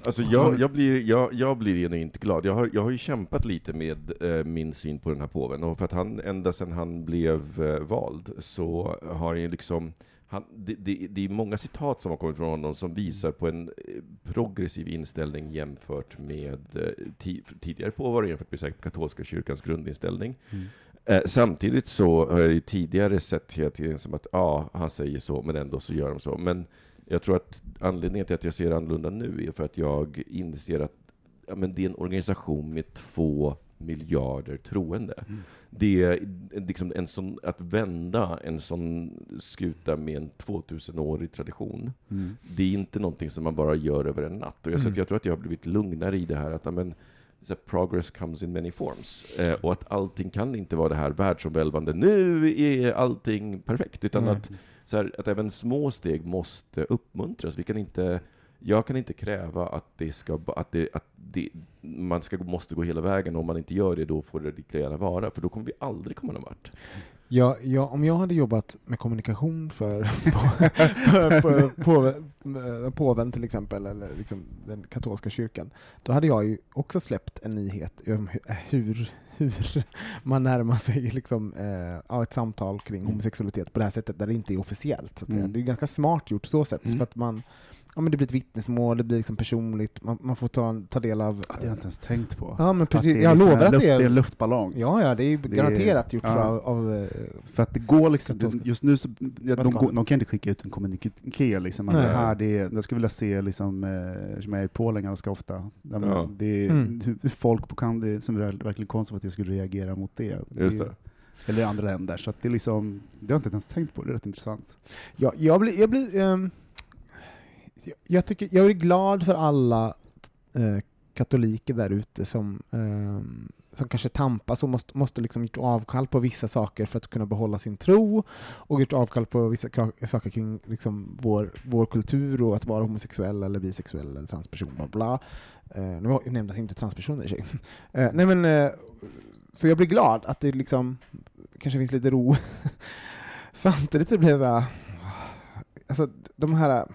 Speaker 3: Alltså jag, jag, blir, jag, jag blir genuint glad. Jag har, jag har ju kämpat lite med eh, min syn på den här påven, och för att han, ända sedan han blev eh, vald, så har han ju liksom han, det, det, det är många citat som har kommit från honom som visar på en eh, progressiv inställning jämfört med eh, ti, tidigare påvar, jämfört med säkert katolska kyrkans grundinställning. Eh, samtidigt så har jag ju tidigare sett hela tiden som att ja, han säger så, men ändå så gör de så. Men jag tror att anledningen till att jag ser annorlunda nu är för att jag inser att ja, men det är en organisation med två miljarder troende.
Speaker 2: Mm.
Speaker 3: Det är liksom en sån, att vända en sån skuta med en 2000-årig tradition,
Speaker 2: Mm.
Speaker 3: det är inte någonting som man bara gör över en natt. Och jag, så
Speaker 1: Mm.
Speaker 3: att jag tror att jag har blivit lugnare i det här att ja, men, så progress comes in many forms. Eh, och att allting kan inte vara det här världsomvälvande, nu är allting perfekt, utan att, så här, att även små steg måste uppmuntras. Vi kan inte, jag kan inte kräva att, det ska, att, det, att det, man ska, måste gå hela vägen, och om man inte gör det, då får det lika gärna vara, för då kommer vi aldrig komma någon vart.
Speaker 1: Ja, ja, om jag hade jobbat med kommunikation för, på, för, för påven, eh, påven till exempel, eller liksom den katolska kyrkan, då hade jag ju också släppt en nyhet om hu- hur, hur man närmar sig liksom, eh, ett samtal kring homosexualitet på det här sättet, där det inte är officiellt. Så att säga.
Speaker 2: Mm.
Speaker 1: Det är ganska smart gjort så sätt,
Speaker 2: Mm.
Speaker 1: för att man Ja, men det blir ett vittnesmål, det blir liksom personligt, man, man får ta, ta del av...
Speaker 2: Ja, det har jag inte ens tänkt på.
Speaker 1: Ja, men precis.
Speaker 2: det är
Speaker 1: Jag
Speaker 2: liksom
Speaker 1: lovar att
Speaker 2: luft,
Speaker 1: det är...
Speaker 2: det är en luftballong.
Speaker 1: Ja, ja, det är
Speaker 2: Det är-
Speaker 1: garanterat gjort
Speaker 2: ja.
Speaker 1: av, av eh,
Speaker 2: För att det går liksom,
Speaker 1: Katolska-
Speaker 2: just nu så, ja, de, går- de kan inte skicka ut en kommuniké liksom, alltså här, det är, jag skulle vilja se liksom, eh, som jag är i Polen ganska ofta, ja, men
Speaker 3: Ja.
Speaker 2: det är
Speaker 1: Mm.
Speaker 2: hur folk på Kandi som är verkligen konservativa skulle reagera mot det.
Speaker 3: Just det.
Speaker 2: Eller andra länder, så att det är liksom, det har jag inte ens tänkt på, det är rätt intressant.
Speaker 1: Ja, jag blir, jag blir ehm, jag, tycker, jag är glad för alla eh, katoliker där ute som, eh, som kanske tampas och måste, måste liksom gjort avkall på vissa saker för att kunna behålla sin tro och gjort avkall på vissa saker kring liksom vår, vår kultur och att vara homosexuell eller bisexuell eller transperson, bla bla. Eh, nu nämnde nämndes inte transpersoner i sig. Eh, nej men, eh, så jag blir glad att det liksom kanske finns lite ro. Samtidigt så blir jag så här, alltså de här,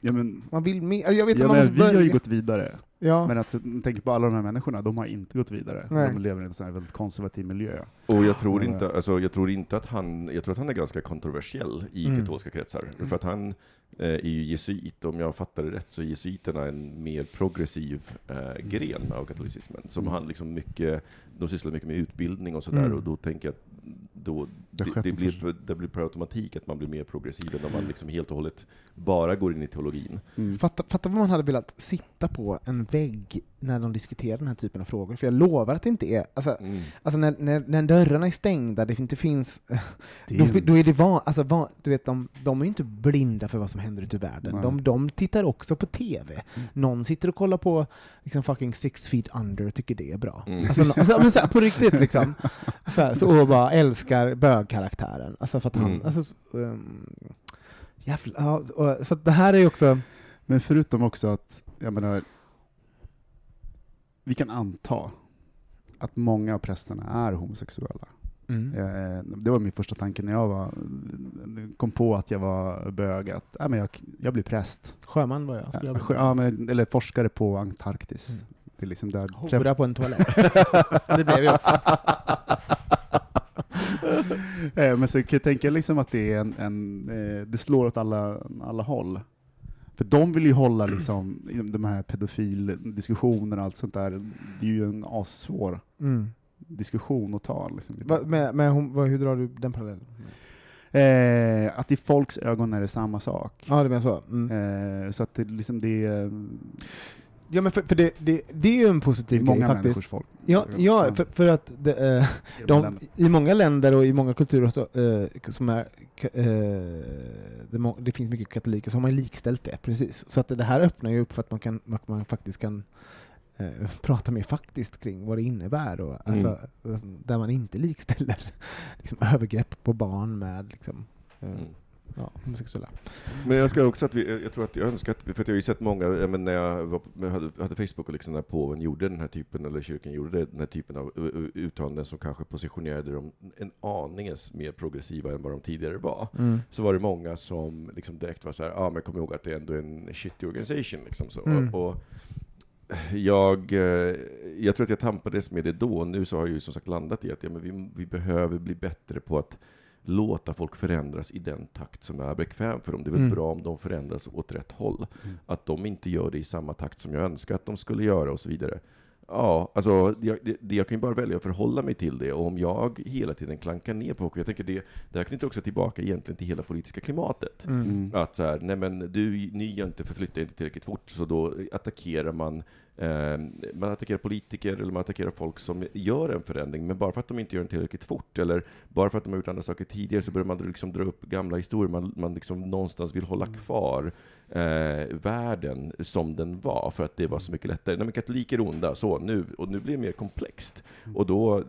Speaker 2: Ja, men,
Speaker 1: man vill mer, alltså, jag vet
Speaker 2: ja,
Speaker 1: att man
Speaker 2: men vi har ju
Speaker 1: börja-
Speaker 2: gått vidare,
Speaker 1: ja.
Speaker 2: men att tänka på alla de här människorna, de har inte gått vidare.
Speaker 1: Nej.
Speaker 2: De lever i en sån här väldigt konservativ miljö.
Speaker 3: Och jag tror, inte, alltså, jag tror inte att han, jag tror att han är ganska kontroversiell i
Speaker 1: Mm.
Speaker 3: katolska kretsar. För att han eh, är ju jesuit, om jag fattar det rätt, så är jesuiterna en mer progressiv eh, gren av katolicismen. Som
Speaker 2: Mm.
Speaker 3: han liksom mycket, de sysslar mycket med utbildning och sådär,
Speaker 1: Mm.
Speaker 3: och då tänker jag att då,
Speaker 2: Det
Speaker 3: det, blir, det blir per automatik att man blir mer progressiv än om man liksom helt och hållet bara går in i teologin.
Speaker 2: Mm.
Speaker 1: Fatta, fatta vad man hade velat sitta på en vägg när de diskuterar den här typen av frågor. För jag lovar att det inte är... Alltså,
Speaker 3: Mm.
Speaker 1: alltså när, när, när dörrarna är stängda, det inte finns...
Speaker 2: Det är
Speaker 1: Då, då är det van, alltså van, du vet, de, de är ju inte blinda för vad som händer ute i världen. De, de tittar också på TV.
Speaker 2: Mm.
Speaker 1: Någon sitter och kollar på liksom fucking Six Feet Under och tycker det är bra.
Speaker 3: Mm.
Speaker 1: Alltså, alltså, men så här, på riktigt liksom. Så, här, så och bara älskar bögkaraktären. Alltså för att han...
Speaker 3: Mm.
Speaker 1: Alltså, så, um, jävla, ja, och, så det här är ju också...
Speaker 2: Men förutom också att, jag menar, vi kan anta att många av prästerna är homosexuella.
Speaker 1: Mm.
Speaker 2: Eh, Det var min första tanke när jag var, kom på att jag var bög, att ja, men jag, jag blir präst.
Speaker 1: Sjöman var jag. Skulle jag
Speaker 2: Ja, ja, men, eller forskare på Antarktis.
Speaker 1: Mm.
Speaker 2: Det är liksom där
Speaker 1: Hora på en toalett. det blev jag också.
Speaker 2: Eh, Men så kan jag tänka liksom att det är en, en eh, det slår åt alla, alla håll. För de vill ju hålla liksom, de här pedofildiskussionerna och allt sånt där, det är ju en assvår
Speaker 1: Mm.
Speaker 2: diskussion att ta. Liksom.
Speaker 1: Va, med, med, hon, vad, hur drar du den parallellen?
Speaker 2: Eh, att i folks ögon är det samma sak.
Speaker 1: Ja, du menar så? Mm.
Speaker 2: Eh, så att det, liksom det är
Speaker 1: Ja, men för, för det, det, det är ju en positiv
Speaker 2: många
Speaker 1: grej faktiskt.
Speaker 2: människors folk.
Speaker 1: Ja, ja för, för att det, eh,
Speaker 2: I de
Speaker 1: i många länder och i många kulturer så, eh, som är, eh, det, det finns mycket katoliker, så har man likställt det, precis. Så att det här öppnar ju upp för att man, kan, att man faktiskt kan eh, prata mer faktiskt kring vad det innebär, och, alltså, där man inte likställer liksom, övergrepp på barn med liksom, eh,
Speaker 3: Mm.
Speaker 1: Ja, homosexuella.
Speaker 3: Men jag ska också att vi, jag tror att jag önskar att, för att jag har ju sett många, men när jag var, hade, hade Facebook och liksom när påven gjorde den här typen, eller kyrkan gjorde det, den här typen av uttalanden som kanske positionerade dem en aningens mer progressiva än vad de tidigare var, så var det många som liksom direkt var så här, ja ah, men kom ihåg att det är ändå en shitty organisation liksom så.
Speaker 1: Mm.
Speaker 3: Och, och jag, eh, jag tror att jag tampades med det då, nu så har jag ju som sagt landat i att ja, men vi, vi behöver bli bättre på att låta folk förändras i den takt som är bekväm för dem. Det är väl
Speaker 1: Mm.
Speaker 3: bra om de förändras åt rätt håll.
Speaker 2: Mm.
Speaker 3: Att de inte gör det i samma takt som jag önskar att de skulle göra och så vidare. Ja, alltså, jag, det, jag kan ju bara välja att förhålla mig till det. Och om jag hela tiden klankar ner på folk, jag tänker det, det här knyter också tillbaka egentligen till hela politiska klimatet.
Speaker 2: Mm.
Speaker 3: Att så här, nej men du, ni gör inte förflyttar inte tillräckligt fort, så då attackerar man eh, man attackerar politiker eller man attackerar folk som gör en förändring, men bara för att de inte gör den tillräckligt fort, eller bara för att de har gjort andra saker tidigare, så börjar man liksom dra upp gamla historier. Man, man liksom någonstans vill hålla kvar eh, världen som den var, för att det var så mycket lättare. Nej, men katoliker är onda, så nu, och nu blir det mer komplext. Och då,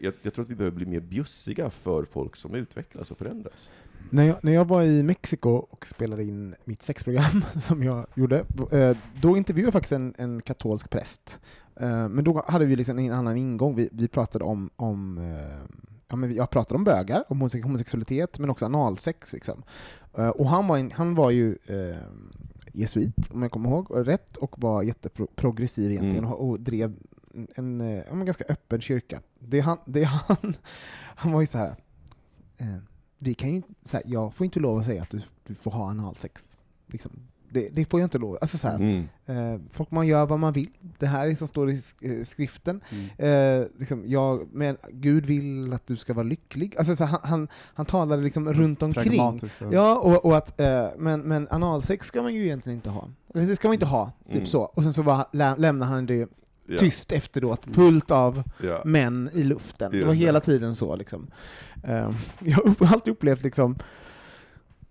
Speaker 3: jag, jag tror att vi behöver bli mer bjussiga för folk som utvecklas och förändras.
Speaker 1: När jag, när jag var i Mexiko och spelade in mitt sexprogram som jag gjorde, eh, då intervjuade jag faktiskt en, en katolsk präst. Eh, Men då hade vi liksom en annan ingång. Vi, vi pratade om, om eh, ja, men jag pratade om bögar, om homose- homosexualitet, men också analsex. Liksom. Eh, Och han var, en, han var ju eh, jesuit, om jag kommer ihåg rätt, och var jätteprogressiv egentligen
Speaker 3: Mm.
Speaker 1: och, och drev en, en, eh, men ganska öppen kyrka. Det han, det han, han var ju så här. Eh, vi kan ju, så här, jag får inte lov att säga att du, du får ha analsex. Liksom. Det, det får jag inte lov. Alltså så
Speaker 3: Mm.
Speaker 1: eh, folk man gör vad man vill. Det här är som står i eh, skriften.
Speaker 2: Mm.
Speaker 1: Eh, liksom, jag, men Gud vill att du ska vara lycklig. Alltså, så han, han, han talade liksom runt omkring. Ja, och, och att, eh, men, men analsex ska man ju egentligen inte ha. Eller det ska man inte ha, typ
Speaker 3: Mm.
Speaker 1: så. Och sen så var, lä, lämnade han det
Speaker 3: Ja.
Speaker 1: tyst efteråt, fullt av
Speaker 3: Ja.
Speaker 1: män i luften. Det
Speaker 3: Just
Speaker 1: var
Speaker 3: det.
Speaker 1: hela tiden så. Liksom. Eh, jag har alltid upplevt liksom,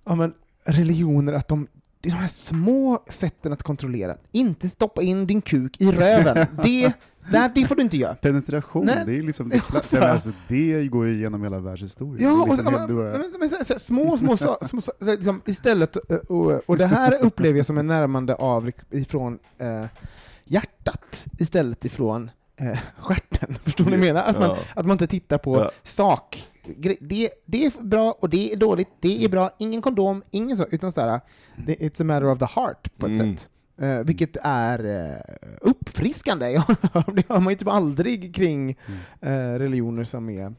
Speaker 1: ja, men, religioner, att de, det är de här små sätten att kontrollera. Inte stoppa in din kuk i röven. det, där, det får du inte göra.
Speaker 2: Penetration,
Speaker 1: Nej.
Speaker 2: det är liksom det,
Speaker 1: Ja,
Speaker 2: men alltså, det går ju igenom hela världshistorien.
Speaker 1: Ja, och,
Speaker 2: liksom
Speaker 1: men, men, så- så- små, små, så, små så, så liksom, istället, eh, och, och det här upplever jag som en närmande av ifrån eh, hjärtat istället ifrån eh, stjärten. Förstår ni vad jag menar? Att man,
Speaker 3: Ja.
Speaker 1: att man inte tittar på
Speaker 3: Ja.
Speaker 1: sak. Det, det är bra och det är dåligt, det är bra, ingen kondom, ingen så, utan så här, it's a matter of the heart på ett
Speaker 3: Mm.
Speaker 1: sätt. Eh, vilket är eh, uppfriskande. Det har man ju typ aldrig kring
Speaker 3: Mm.
Speaker 1: eh, religioner som är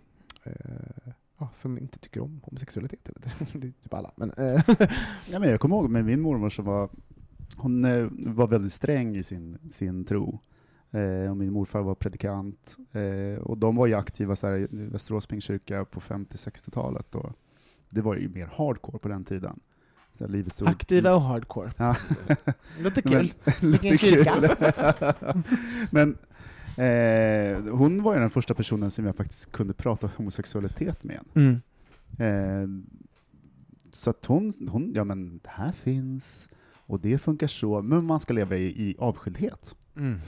Speaker 1: som inte tycker om homosexualitet. Det är typ alla. Men,
Speaker 2: Ja, men jag kommer ihåg med min mormor som var, hon var väldigt sträng i sin, sin tro. Eh, och min morfar var predikant. Eh, och de var ju aktiva så här, i Västerås Pingstkyrka på 50-60-talet. Och det var ju mer hardcore på den tiden. Så här, livets ord-
Speaker 1: aktiva och hardcore.
Speaker 2: Ja.
Speaker 1: Låter
Speaker 2: Men-
Speaker 1: kul.
Speaker 2: Lite
Speaker 1: Vilken kyrka.
Speaker 2: Men eh, hon var ju den första personen som jag faktiskt kunde prata homosexualitet med.
Speaker 1: Mm.
Speaker 2: Eh, så att hon, hon, ja men det här finns, och det funkar så, men man ska leva i, i avskildhet.
Speaker 1: Mm.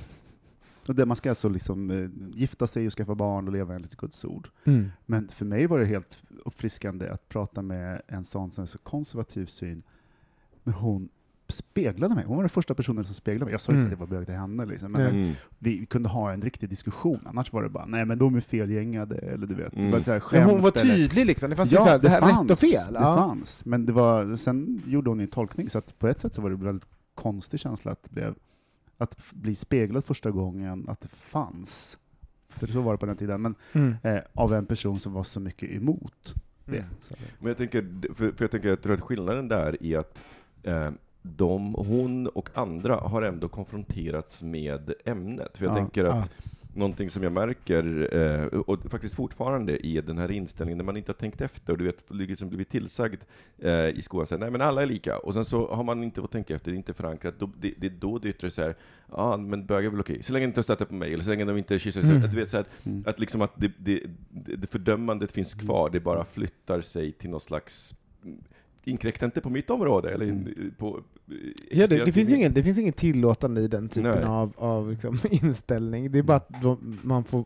Speaker 2: Och det, man ska alltså liksom eh, gifta sig och skaffa barn och leva enligt Guds ord.
Speaker 1: Mm.
Speaker 2: Men för mig var det helt uppfriskande att prata med en sån som är så konservativ syn, men hon speglade mig. Hon var den första personen som speglade mig. Jag sa inte
Speaker 1: Mm.
Speaker 2: att jag var bög till henne, liksom, men.
Speaker 3: Mm.
Speaker 2: vi kunde ha en riktig diskussion. Annars var det bara, nej men de är felgängade, eller du vet.
Speaker 3: Mm.
Speaker 2: Det var så här
Speaker 1: Men hon
Speaker 2: skämt,
Speaker 1: var
Speaker 2: eller-
Speaker 1: tydlig liksom. Det fanns ju så här, det här är rätt och fel.
Speaker 2: Det
Speaker 1: Ja.
Speaker 2: fanns, men det var, sen gjorde hon en tolkning, så att på ett sätt så var det en väldigt konstig känsla att, det blev, att bli speglad första gången, att det fanns, för så var det på den tiden, men
Speaker 1: Mm.
Speaker 2: eh, av en person som var så mycket emot det.
Speaker 1: Mm.
Speaker 2: Så,
Speaker 3: Men jag tänker, för, för jag tänker, jag tror att skillnaden där är att eh, de, hon och andra har ändå konfronterats med ämnet. För jag
Speaker 2: Ja,
Speaker 3: tänker att
Speaker 1: ja.
Speaker 3: Någonting som jag märker, eh, och faktiskt fortfarande, är den här inställningen när man inte har tänkt efter, och du vet, liksom blivit tillsagd eh, i skolan, så här, nej men alla är lika, och sen så har man inte fått tänka efter, det är inte förankrat, då, det, det är då det yttrar sig så här, ja ah, men bögar är väl okej, så länge de inte stöter på mig, eller så länge de inte kysser
Speaker 1: Mm.
Speaker 3: du vet så här,
Speaker 2: Mm.
Speaker 3: att liksom att det, det, det, det fördömandet finns kvar, det bara flyttar sig till någon slags inkräkta inte på mitt område, eller
Speaker 1: Mm.
Speaker 3: in, på...
Speaker 1: Ja, det, det, finns
Speaker 3: ingen...
Speaker 1: det finns inget tillåtande i den typen
Speaker 3: Nej.
Speaker 1: av, av liksom, inställning. Det är bara att de, man får,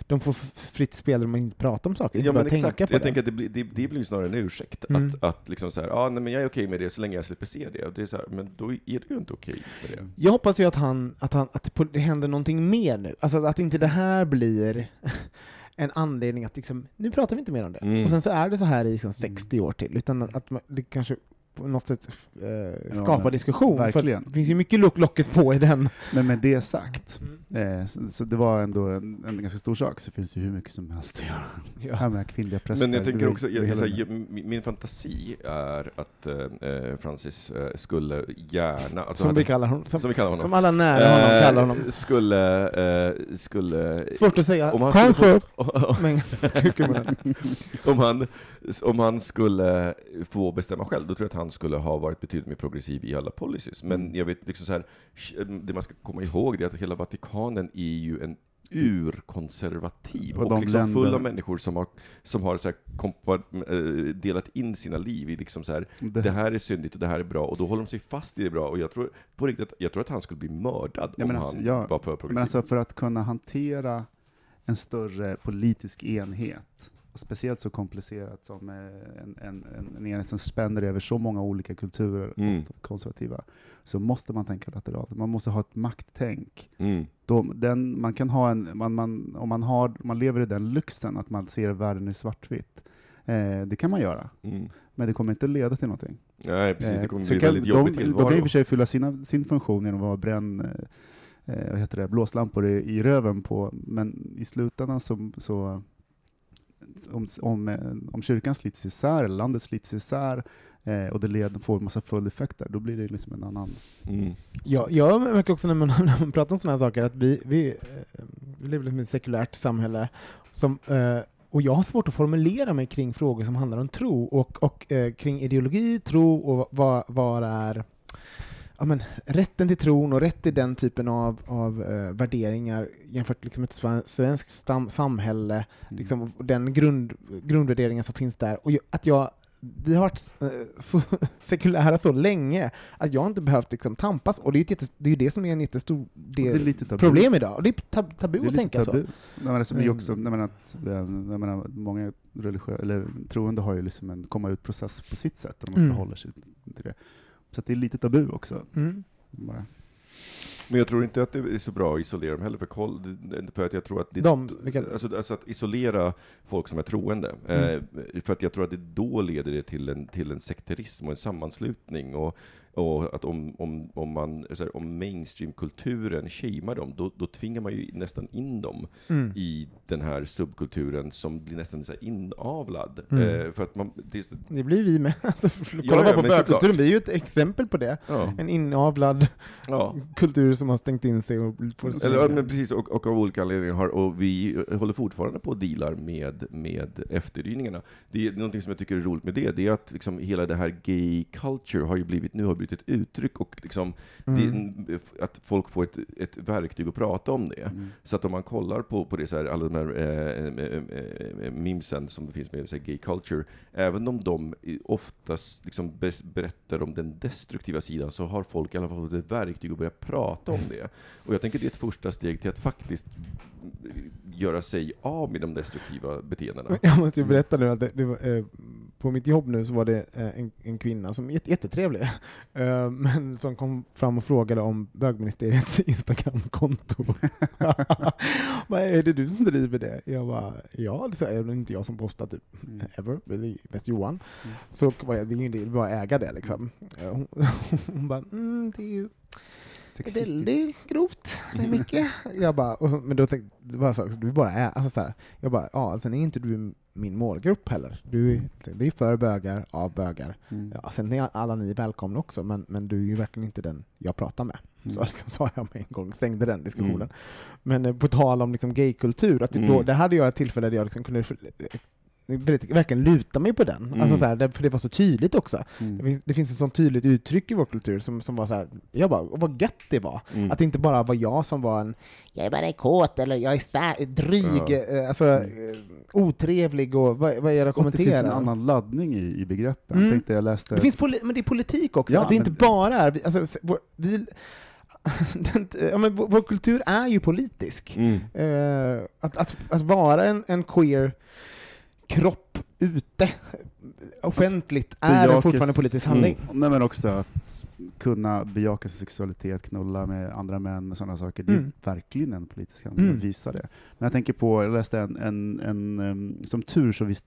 Speaker 1: de får fritt spelrum och inte prata om saker, inte
Speaker 3: Ja
Speaker 1: bara tänka
Speaker 3: exakt,
Speaker 1: på
Speaker 3: jag
Speaker 1: det.
Speaker 3: tänker att det blir, det, det blir snarare en ursäkt.
Speaker 1: Mm.
Speaker 3: Att, att liksom så här, ja nej, men jag är okej med det så länge jag slipper se det. Det är så här, men då är du ju inte okej med det.
Speaker 1: Jag hoppas ju att, han, att, han, att det händer någonting mer nu. Alltså att inte det här blir en anledning att liksom, nu pratar vi inte mer om det.
Speaker 3: Mm.
Speaker 1: Och sen så är det så här i liksom 60 år till, utan att, man, det kanske på något sätt eh, skapar
Speaker 2: men
Speaker 1: diskussion. För
Speaker 2: verkligen.
Speaker 1: att det finns ju mycket lock locket på i den.
Speaker 2: Men med det sagt,
Speaker 1: Mm.
Speaker 2: Eh, så, så det var ändå en, en ganska stor sak, så finns det ju hur mycket som helst att göra.
Speaker 1: Ja.
Speaker 2: Ja. Med kvinnliga präster.
Speaker 3: Men jag tänker också, jag, här, jag, min min fantasi är att eh, Francis eh, skulle gärna... Alltså
Speaker 1: Som
Speaker 3: hade-
Speaker 1: vi kallar honom. Som,
Speaker 3: som vi kallar honom.
Speaker 1: som alla nära honom
Speaker 3: Eh,
Speaker 1: kallar honom.
Speaker 3: Skulle, eh, skulle...
Speaker 1: Svårt att säga.
Speaker 3: Om han
Speaker 1: Kanske.
Speaker 3: om, han, om han skulle få bestämma själv, då tror jag att han skulle ha varit betydligt mer progressiv i alla policies. Men
Speaker 2: Mm.
Speaker 3: jag vet, liksom så här, det man ska komma ihåg det är att hela Vatikanen är ju en urkonservativ
Speaker 2: Och
Speaker 3: och, liksom full av människor som har, som har så här eh, delat in sina liv i liksom så här,
Speaker 2: Det-
Speaker 3: det här är syndigt och det här är bra, och då håller de sig fast i det bra. Och jag tror på riktigt, jag tror att han skulle bli mördad
Speaker 2: Ja,
Speaker 3: om
Speaker 2: alltså,
Speaker 3: han
Speaker 2: ja,
Speaker 3: var för progressiv.
Speaker 2: Men alltså för att kunna hantera en större politisk enhet, speciellt så komplicerat som eh, en, en, en, en enhet som spänner över så många olika kulturer,
Speaker 3: Mm.
Speaker 2: och konservativa, så måste man tänka lateralt. Man måste ha ett makttänk.
Speaker 3: mm.
Speaker 2: De, den, man kan ha en, man, man, om man, har, man lever i den lyxen att man ser världen i svartvitt, eh, det kan man göra,
Speaker 3: Mm.
Speaker 2: men det kommer inte leda till någonting.
Speaker 3: Nej, precis, det
Speaker 2: Eh,
Speaker 3: kommer
Speaker 2: så
Speaker 3: bli
Speaker 2: kan,
Speaker 3: väldigt jobbig
Speaker 2: de,
Speaker 3: tillvaro.
Speaker 2: de kan i och för sig fylla sina, sin funktion genom att vara bränn, eh, eh, vad heter det, blåslampor i, i röven på, men i slutändan så, så om, om, eh, om kyrkan slits isär, eller landet slits isär, eh, och det leder, får en massa följdeffekter, då blir det liksom en annan...
Speaker 3: Mm.
Speaker 1: Ja, jag märker också när man, när man pratar om sådana här saker att vi, vi, eh, vi lever i ett sekulärt samhälle som, eh, och jag har svårt att formulera mig kring frågor som handlar om tro och, och eh, kring ideologi, tro och vad, vad är ja, men, rätten till tron och rätt till den typen av, av eh, värderingar jämfört med liksom ett sven- svenskt stam, samhälle, liksom, och den grund, grundvärderingen som finns där. Och att jag, vi har varit eh, så sekulära så länge att jag inte behövt liksom, tampas, och det är, jättes, det är ju det som är en jättestor del,
Speaker 2: det är lite tabu.
Speaker 1: problem idag. Och det är tab, tabu
Speaker 2: Det är
Speaker 1: att tänka
Speaker 2: tabu.
Speaker 1: så.
Speaker 2: Nej, men som är ju också,
Speaker 1: Mm.
Speaker 2: jag menar att, eh, jag menar, många religiösa, eller troende har ju liksom en komma ut-process på sitt sätt, om man
Speaker 1: Mm.
Speaker 2: förhåller sig till det. Så att det är lite tabu också.
Speaker 1: Mm.
Speaker 3: Men jag tror inte att det är så bra att isolera dem heller, för, koll, för att jag tror att det,
Speaker 1: De, vilka-
Speaker 3: alltså, alltså att isolera folk som är troende,
Speaker 1: Mm.
Speaker 3: eh, för att jag tror att det då leder det till en, till en sekterism och en sammanslutning, och, och att om, om, om, man, här, om mainstreamkulturen shamear dem, då, då tvingar man ju nästan in dem
Speaker 1: Mm.
Speaker 3: i den här subkulturen som blir nästan så inavlad.
Speaker 1: Mm.
Speaker 3: Eh, för att man, det
Speaker 1: Det blir vi med. Alltså, kolla
Speaker 3: Ja,
Speaker 1: bara på bögkulturen, vi är ju ett exempel på det.
Speaker 3: ja.
Speaker 1: En inavlad
Speaker 3: Ja.
Speaker 1: kultur som har stängt in sig och får
Speaker 3: Eller, men precis, och, och av olika anledningar har, och vi håller fortfarande på och dealar med, med efterdyningarna. Det är någonting som jag tycker är roligt med det, det är att liksom hela det här gay culture har ju blivit, nu har blivit ett uttryck och liksom,
Speaker 1: Mm.
Speaker 3: det, att folk får ett, ett verktyg att prata om det.
Speaker 2: Mm.
Speaker 3: Så att om man kollar på, på det så här, alla de här eh, memesen som det finns med så här, gay culture, även om de oftast liksom berättar om den destruktiva sidan, så har folk i alla fall fått ett verktyg att börja prata om det. Och jag tänker det är ett första steg till att faktiskt göra sig av med de destruktiva beteendena.
Speaker 1: Jag måste ju berätta nu att det, det var, eh, på mitt jobb nu så var det eh, en, en kvinna som är jätte, jättetrevlig, eh, men som kom fram och frågade om bögministeriets Instagramkonto. Vad är det du som driver det? Jag bara, ja, det är inte jag som postar typ
Speaker 2: Mm.
Speaker 1: ever, det är mest Johan.
Speaker 2: Mm.
Speaker 1: Så var jag, det är ju inte bara att äga det liksom. Eh, Hon, hon bara, mm, det är ju
Speaker 2: Sexistiskt.
Speaker 1: väldigt grovt, det är mycket. jag bara, så, men då tänkte jag, bara du bara är, alltså så här, jag bara, ja, sen är inte du min målgrupp heller. Du, är- det är för bögar, av bögar.
Speaker 2: Mm.
Speaker 1: Ja, sen är alla ni välkomna också, men, men du är ju verkligen inte den jag pratar med. Så
Speaker 2: Mm.
Speaker 1: liksom sa jag med en gång, stängde den diskussionen.
Speaker 3: Mm.
Speaker 1: Men eh, på tal om liksom gaykultur, att det, då,
Speaker 3: Mm.
Speaker 1: där hade jag ett tillfälle där jag liksom kunde verkligen luta mig på den.
Speaker 3: Mm.
Speaker 1: Alltså så här, det- för det var så tydligt också. Det
Speaker 2: Mm.
Speaker 1: finns, det finns ett sånt tydligt uttryck i vår kultur som, som var så här, jag bara, vad gött det var.
Speaker 3: Mm.
Speaker 1: Att det inte bara var jag som var en, jag är bara kåt, eller jag är sä- dryg, eh, alltså eh, otrevlig och vad, vad är det att
Speaker 2: det finns en
Speaker 1: kommentera?
Speaker 2: annan laddning i, i begreppen.
Speaker 1: Mm.
Speaker 2: Tänkte, jag läste...
Speaker 1: Det finns men det är politik också,
Speaker 2: Ja,
Speaker 1: att det
Speaker 2: men-
Speaker 1: inte bara är, alltså, vår, vi, ja, men vår, vår kultur är ju politisk.
Speaker 3: Mm.
Speaker 1: Eh, att, att, att vara en, en queer kropp ute offentligt är
Speaker 2: Bejakas-
Speaker 1: fortfarande en politisk handling.
Speaker 2: Nej, men också att kunna bejaka sin sexualitet, knulla med andra män, sådana saker. Det är
Speaker 1: Mm.
Speaker 2: verkligen en politisk handling
Speaker 1: Mm.
Speaker 2: att visa det. Men jag tänker på, jag läste en, en, en som tur så, visst,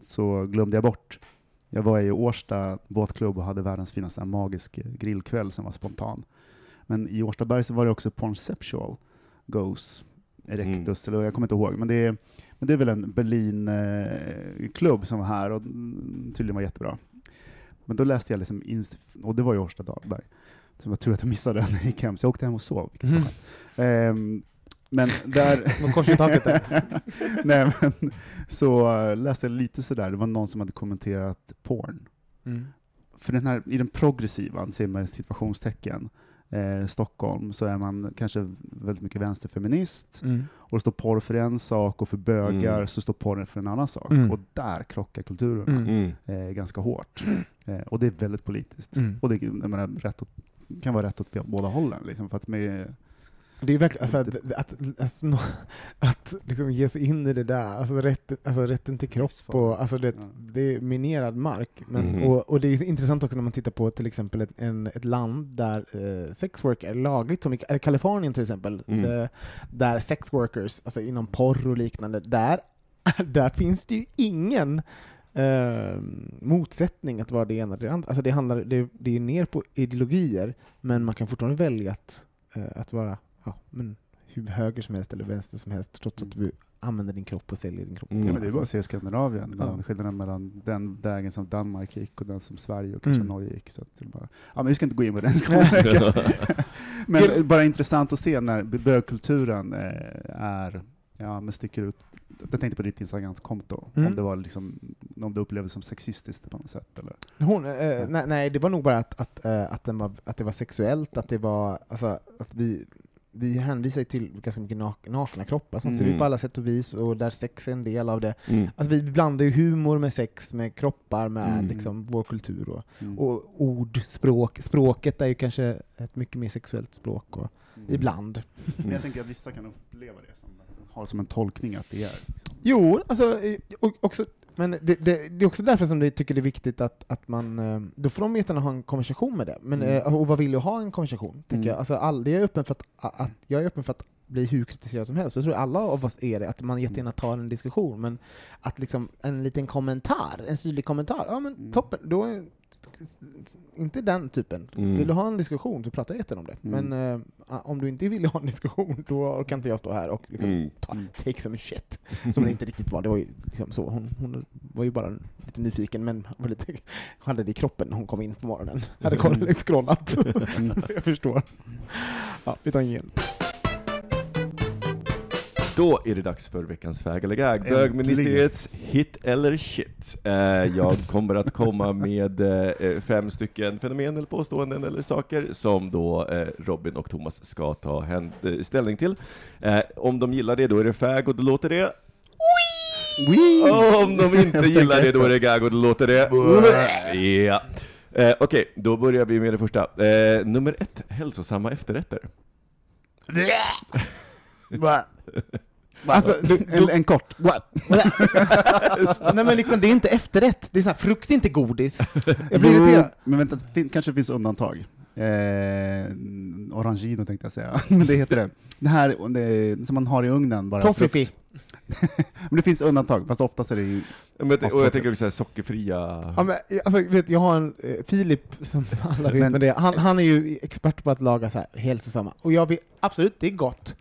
Speaker 2: så glömde jag bort. Jag var i Årsta båtklubb och hade världens finaste magisk grillkväll som var spontan. Men i Årstaberg så var det också Pornceptual Goes Erectus, eller jag kommer inte ihåg, men det är, men det är väl en Berlin-klubb som var här och mm, tydligen var jättebra. Men då läste jag, liksom inst- och det var i Årsta Dahlberg, så var tur att jag missade den när jag gick hem, så jag åkte hem och sov.
Speaker 1: Mm.
Speaker 2: Ehm, men där...
Speaker 1: Kors i taket där.
Speaker 2: Nej, men så läste jag lite sådär, det var någon som hade kommenterat porn.
Speaker 1: Mm.
Speaker 2: För den här, i den progressiva, ser man situationstecken, eh, Stockholm, så är man kanske väldigt mycket vänsterfeminist,
Speaker 1: Mm.
Speaker 2: och det står porr för en sak, och för bögar
Speaker 3: Mm.
Speaker 2: så står porren för en annan sak.
Speaker 1: Mm.
Speaker 2: Och där krockar kulturerna
Speaker 1: Mm.
Speaker 3: Mm.
Speaker 2: eh, ganska hårt. Eh, och det är väldigt politiskt.
Speaker 1: Mm.
Speaker 2: Och det jag menar, rätt åt, kan vara rätt åt båda hållen. Liksom, för att med,
Speaker 1: Det är verkligen, alltså, att, att, nå- att liksom ge sig in i det där, alltså, rätt, alltså rätten till kropp, och, alltså, det, det är minerad mark. Men,
Speaker 3: Mhm.
Speaker 1: och, och det är intressant också när man tittar på till exempel ett, en, ett land där eh, sex work är lagligt, som i Kalifornien till exempel,
Speaker 3: Mm.
Speaker 1: eh, där sex workers, alltså inom porr och liknande, där, där finns det ju ingen eh, motsättning att vara det ena eller det andra. Alltså det, handlar, det, det är ner på ideologier, men man kan fortfarande välja att, eh, att vara ja, men hur höger som helst eller vänster som helst, trots att du använder din kropp och säljer din kropp.
Speaker 3: Mm.
Speaker 2: ja, men det är bara att se Skandinavien,
Speaker 1: Ja.
Speaker 2: skillnaden mellan den vägen som Danmark gick och den som Sverige och kanske
Speaker 1: Mm.
Speaker 2: Norge gick. Så att bara, ja, men vi ska inte gå in på den skolan. Men bara intressant att se när bögkulturen eh, är, ja, men sticker ut. Jag tänkte på ditt Instagramkonto,
Speaker 1: Mm.
Speaker 2: om det var liksom, om det som sexistiskt på något sätt eller?
Speaker 1: Hon, eh, nej, nej, det var nog bara att, att, eh, att, den var, att det var sexuellt, att det var, alltså, att vi, vi hänvisar till ganska mycket nak nakna kroppar som ser
Speaker 3: Mm.
Speaker 1: ut på alla sätt och vis, och där sex är en del av det.
Speaker 3: Mm.
Speaker 1: Alltså vi blandar ju humor med sex, med kroppar, med
Speaker 2: Mm.
Speaker 1: liksom vår kultur och,
Speaker 2: Mm.
Speaker 1: och ord, språk. Språket är ju kanske ett mycket mer sexuellt språk, och,
Speaker 2: Mm.
Speaker 1: ibland.
Speaker 2: Men jag tänker att vissa kan uppleva det som, har som en tolkning att det är liksom.
Speaker 1: Jo, alltså, och, också, men det, det, det är också därför som jag tycker det är viktigt att, att man, eh, då får de jättegärna ha en konversation med det. Men,
Speaker 2: Mm.
Speaker 1: eh, och vad vill du ha en konversation? Tänker
Speaker 2: Mm.
Speaker 1: jag. Alltså, all, det är öppen för att, att, jag är öppen för att bli hur kritiserad som helst. Jag tror alla av oss är det, att man jättegärna tar en diskussion, men att liksom en liten kommentar, en syrlig kommentar, ja men
Speaker 2: Mm.
Speaker 1: toppen, då inte den typen.
Speaker 3: Mm.
Speaker 1: Vill du ha en diskussion så prata jättegärna om det.
Speaker 2: Mm.
Speaker 1: Men eh, om du inte vill ha en diskussion, då kan inte jag stå här och liksom,
Speaker 3: Mm.
Speaker 1: ta,
Speaker 2: Mm.
Speaker 1: take some shit. Som det inte riktigt var. Det var ju liksom så. Hon, hon var ju bara lite nyfiken, men var lite, hade det i kroppen när hon kom in på morgonen. Hade kollat, lite scrollat. jag förstår. Ja, vi tar ingen.
Speaker 3: Då är det dags för veckans fag eller gag. Bögministeriets hit eller shit. Eh, jag kommer att komma med eh, fem stycken fenomen eller påståenden eller saker som då eh, Robin och Thomas ska ta eh, ställning till. Eh, om de gillar det, då är det fag och då låter det om de inte gillar det, då är det gag och då låter det Ja. Eh, Okej, då börjar vi med det första. Eh, nummer ett, hälsosamma efterrätter.
Speaker 1: Alltså, du,
Speaker 2: En, en kort.
Speaker 1: nej men liksom, det är inte efterrätt. Det är så här, frukt är inte godis. Jag blir irriterad.
Speaker 2: Men vänta, det fin- kanske finns undantag. Eh, orangino tänkte jag säga, men det heter det. Det här det, som man har i ugnen bara.
Speaker 1: Toffifee.
Speaker 2: Men det finns undantag, fast oftast är det ju...
Speaker 3: Men, och jag tänker så här sockerfria...
Speaker 1: Ja, men, alltså, vet, jag har en eh, Filip, som alla vet
Speaker 2: Men-
Speaker 1: men det, han, han är ju expert på att laga så här hälsosamma. Och jag vill, absolut, det är gott.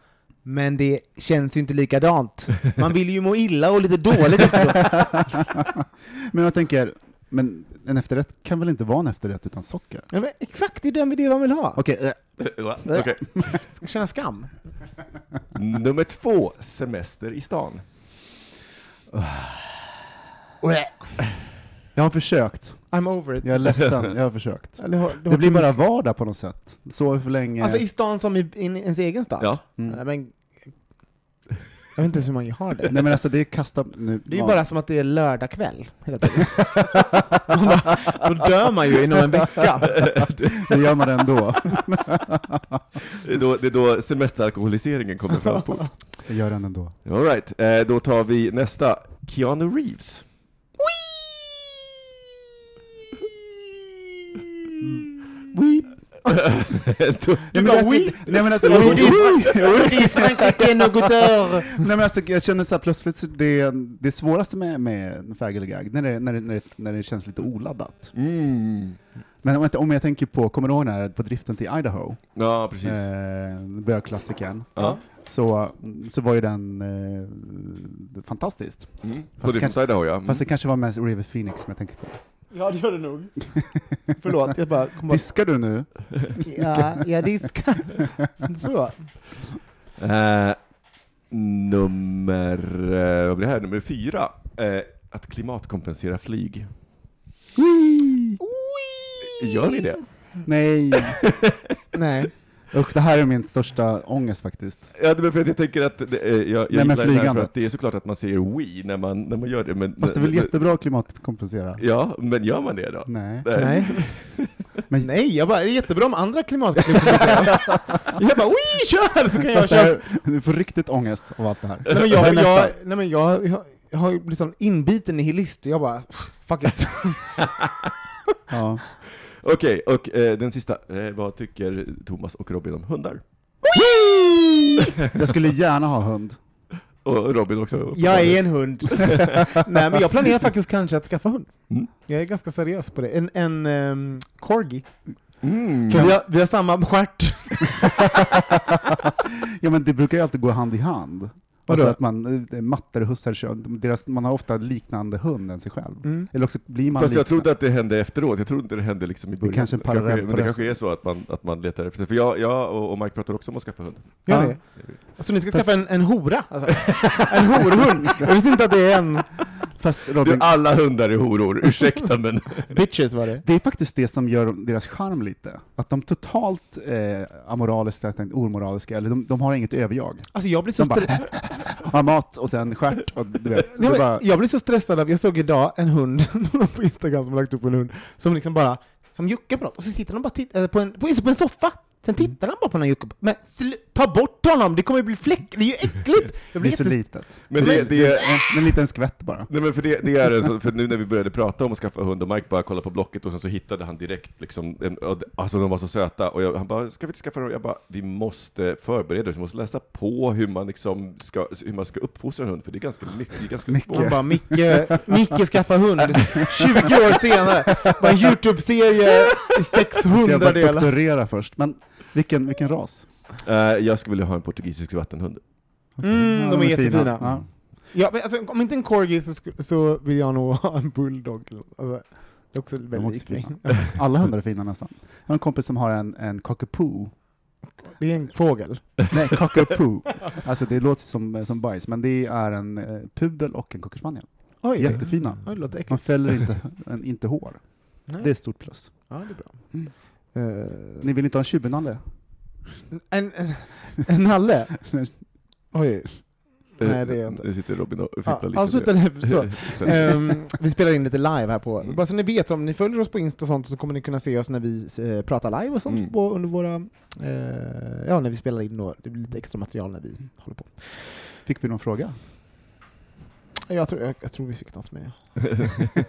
Speaker 1: Men det känns ju inte likadant. Man vill ju må illa och lite dåligt efteråt.
Speaker 2: men jag tänker, men en efterrätt kan väl inte vara en efterrätt utan socker?
Speaker 1: Ja, men exakt, det är den idé man vill ha.
Speaker 2: Okej, eh,
Speaker 3: Va? Okej.
Speaker 1: Ska känna skam.
Speaker 3: Nummer två, semester i stan.
Speaker 2: Jag har försökt.
Speaker 1: I'm over it.
Speaker 2: Jag är ledsen, jag har försökt.
Speaker 1: Ja, det, har, det,
Speaker 2: blir bara vardag på något sätt. Sover för länge.
Speaker 1: Alltså i stan som i, i ens egen stad?
Speaker 3: Ja.
Speaker 2: Mm.
Speaker 1: Nej, men, jag vet inte ens hur man har det.
Speaker 2: Nej men alltså det är kasta... Nu,
Speaker 1: Det är ju bara som att det är lördag kväll hela tiden. Man bara, Då dör man ju inom en vecka.
Speaker 2: Det gör man ändå.
Speaker 3: Det är då, det är då semesteralkoholiseringen kommer fram på.
Speaker 2: Det gör den ändå.
Speaker 3: All right, eh, då tar vi nästa. Keanu Reeves. Då-
Speaker 2: Nej men, alltså,
Speaker 1: oui.
Speaker 2: nej, men alltså.
Speaker 1: I Frankrike.
Speaker 2: Nej men alltså, jag känner så här, plötsligt, det, det svåraste med, med fag eller gag, när det, när, det, när, det, när det känns lite oladdat.
Speaker 3: Mm.
Speaker 2: Men om jag, om jag tänker på, kommer du ihåg den här på driften till Idaho?
Speaker 3: Ja, precis.
Speaker 2: Eh, bögklassikern.
Speaker 3: Ja.
Speaker 2: Så, så var ju den eh, fantastiskt.
Speaker 3: Mm. På
Speaker 2: Fast
Speaker 3: Different
Speaker 2: kanske-
Speaker 3: Side har jag.
Speaker 2: Fast det kanske var mest River Phoenix som jag tänkte på.
Speaker 1: Ja, det gör det nog. Förlåt, jag bara... Kom bara
Speaker 2: Diskar du nu?
Speaker 1: ja, jag diskar. Så.
Speaker 3: Eh, nummer, eh, vad blir det här? Nummer fyra. Eh, att klimatkompensera flyg. Gör ni det?
Speaker 2: Nej.
Speaker 1: Nej.
Speaker 2: Usch, det här är min största ångest faktiskt.
Speaker 3: Ja, det är för att jag tänker att, det, eh, jag, jag
Speaker 2: Nej, men
Speaker 3: gillar det här för att det är såklart att man säger we när man, när man gör det, men...
Speaker 2: Fast det är väl
Speaker 3: men-
Speaker 2: jättebra att klimatkompensera?
Speaker 3: Ja, men gör man det då?
Speaker 2: Nej.
Speaker 1: Nej.
Speaker 2: Men,
Speaker 1: Nej, jag bara, det är jättebra om andra klimatklipp Jag bara, oui, kör! Så kan jag köra.
Speaker 2: du får riktigt ångest av allt det här.
Speaker 1: Nej men jag, jag, nej, men jag, jag, jag har ju blivit sån inbiten nihilist, jag bara, fuck it.
Speaker 2: Ja.
Speaker 3: Okej, och eh, den sista. Eh, vad tycker Thomas och Robin om hundar?
Speaker 2: Jag skulle gärna ha hund.
Speaker 3: Och Robin också?
Speaker 1: Jag är en hund. nej men jag planerar faktiskt kanske att skaffa hund.
Speaker 3: Mm.
Speaker 1: Jag är ganska seriös på det. En, en um, corgi.
Speaker 3: Mm.
Speaker 1: För vi, har, vi har samma stjärt.
Speaker 2: Ja men det brukar ju alltid gå hand i hand.
Speaker 1: Vadå?
Speaker 2: Alltså att man, eh, matter och hussar, kör- deras, man har ofta liknande hund än sig själv.
Speaker 1: Mm.
Speaker 2: Eller också blir man
Speaker 3: Fast jag
Speaker 2: liknande.
Speaker 3: trodde att det hände efteråt, jag trodde inte det hände liksom i början.
Speaker 2: kanske är parallell
Speaker 3: kanske, men det kanske är så att man, att man letar efter, för jag, jag och, och Mike pratar också om att skaffa hund.
Speaker 2: Ja.
Speaker 1: det? Så ni ska skaffa en, en hora? Alltså. En horhund? Jag visste inte att det är en...
Speaker 2: Fast
Speaker 3: Du,
Speaker 2: Robin,
Speaker 3: alla hundar är horor, ursäkta men...
Speaker 1: Bitches var det.
Speaker 2: det är faktiskt det som gör deras charm lite. Att de totalt eh, amoraliska, eller omoraliska, eller de, de har inget överjag.
Speaker 1: Alltså jag blir så
Speaker 2: De
Speaker 1: stressad.
Speaker 2: Har mat och sen stjärt och du vet.
Speaker 1: Men
Speaker 2: bara,
Speaker 1: Jag blir så stressad av, jag såg idag en hund på Instagram som lagt upp en hund, som liksom bara, som juckar på något, och så sitter han bara titt, äh, på, en, på, på en soffa, sen tittar han bara på den här jucken. Men sl- ta bort honom, det kommer bli fläck, det är ju äckligt! Jag
Speaker 2: det
Speaker 1: blir
Speaker 2: är så litet.
Speaker 3: Men det, det är...
Speaker 2: En, en liten skvätt bara.
Speaker 3: Nej men för det, det är så, för nu när vi började prata om att skaffa hund och Mike bara kollade på Blocket och sen så hittade han direkt liksom, en, det- alltså de var så söta och jag, han bara, ska vi inte skaffa dem? Jag bara, vi måste förbereda oss, vi måste läsa på hur man liksom ska, hur man ska uppfostra en hund, för det är ganska mycket, det är ganska.
Speaker 1: Han
Speaker 3: svårt.
Speaker 1: bara, Micke, Micke skaffa hund, 20 år senare, bara en YouTube-serie i
Speaker 2: Ska jag
Speaker 1: 600
Speaker 2: bara
Speaker 1: delar.
Speaker 2: doktorera först? Men vilken, vilken ras?
Speaker 3: Eh, jag skulle vilja ha en portugisisk vattenhund.
Speaker 1: Mm,
Speaker 2: Ja,
Speaker 1: de är jättefina.
Speaker 2: Ja.
Speaker 1: Ja, men alltså, om inte en corgi så, så vill jag nog ha en bulldog. Alltså, det är också
Speaker 2: De är
Speaker 1: väldigt
Speaker 2: fina. Alla hundar är fina nästan. Jag har en kompis som har en, en cockapoo.
Speaker 1: Det är en fågel.
Speaker 2: Nej, cockapoo. Alltså det låter som, som bajs, men det är en eh, pudel och en cockerspaniel.
Speaker 1: Oj,
Speaker 2: Jättefina.
Speaker 1: Oj, det låter
Speaker 2: Man fäller inte, en, inte hår.
Speaker 1: Nej.
Speaker 2: Det är ett stort plus.
Speaker 1: Ja, det är bra.
Speaker 2: Mm.
Speaker 1: Eh,
Speaker 2: Ni vill inte ha en tjubenalle?
Speaker 1: en, en, en nalle? Oj. Nej, det är jag inte.
Speaker 3: Nu sitter Robin och
Speaker 1: Ja,
Speaker 3: fipplar lite.
Speaker 1: ja, sluta nu. Så. Ehm, vi spelar in lite live här på, bara så ni vet, om ni följer oss på Insta och sånt så kommer ni kunna se oss när vi eh, pratar live och sånt
Speaker 3: Mm.
Speaker 1: på, under våra, eh, ja när vi spelar in då, det blir lite extra material när vi håller på.
Speaker 2: Fick vi någon fråga?
Speaker 1: Jag tror, jag, jag tror vi fick något med.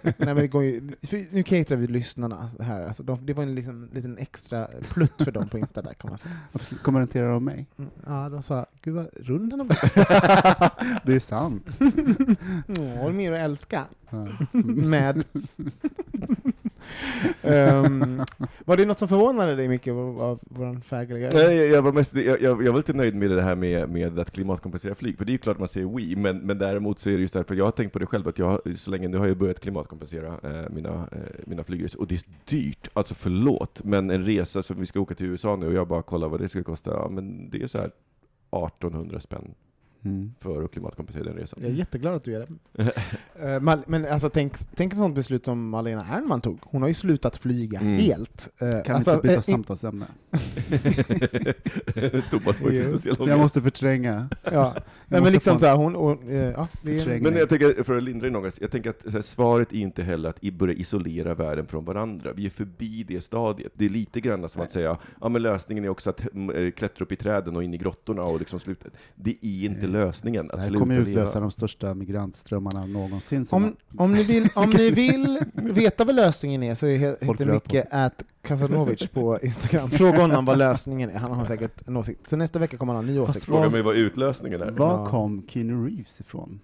Speaker 1: Nej men det går ju, nu caterar vi lyssnarna här, alltså de, det var en liksom, liten extra plutt för dem på Insta där kan man säga.
Speaker 2: Kommenterar de mig?
Speaker 1: Mm, Ja, de sa, gud vad rund blivit.
Speaker 2: det är sant.
Speaker 1: Åh, mer att älska. Med um, var det något som förvånade dig mycket av, vår färgliga?
Speaker 3: Nej, jag, jag, var mest, jag, jag, var lite nöjd med det här med, med att klimatkompensera flyg, för det är ju klart man säger we, men, men däremot så är det just därför, jag har tänkt på det själv, att jag så länge, nu har jag börjat klimatkompensera eh, mina, eh, mina flygresor, och det är dyrt, alltså förlåt, men en resa som vi ska åka till USA nu, och jag bara kollar vad det ska kosta, ja men det är så här 1800 spänn
Speaker 2: Mm.
Speaker 3: för att klimatkompensera den resan.
Speaker 1: Jag är jätteglad att du gör det. Eh, Men alltså, tänk, tänk ett sånt beslut som Malena Ernman tog. Hon har ju slutat flyga
Speaker 3: Mm.
Speaker 1: helt. Eh,
Speaker 2: Kan
Speaker 1: alltså,
Speaker 2: inte byta
Speaker 1: in-
Speaker 2: samtalsämne?
Speaker 3: Thomas får
Speaker 1: Jo.
Speaker 3: existentiell
Speaker 2: Jag måste förtränga.
Speaker 1: Ja,
Speaker 2: Jag
Speaker 1: Nej, men
Speaker 2: måste
Speaker 1: liksom så här, hon, eh, ja, är,
Speaker 3: Men jag tänker, för att lindra din ångest, jag tänker att här, svaret är inte heller att börja isolera världen från varandra. Vi är förbi det stadiet. Det är lite grann som att säga, ja men lösningen är också att mm, klättra upp i träden och in i grottorna och liksom sluta. Det är inte Lösningen,
Speaker 2: Det
Speaker 3: att
Speaker 2: här
Speaker 3: sluta
Speaker 2: kommer utlösa de största migrantströmmarna någonsin.
Speaker 1: om, om, ni vill, om ni vill veta vad lösningen är så heter mycket att Kasanovic på Instagram. Fråga honom vad lösningen är, han har säkert en åsikt. Så nästa vecka kommer han ha en ny
Speaker 2: Fast
Speaker 1: åsikt.
Speaker 3: Fråga mig vad utlösningen är.
Speaker 2: Var kom Keanu Reeves ifrån?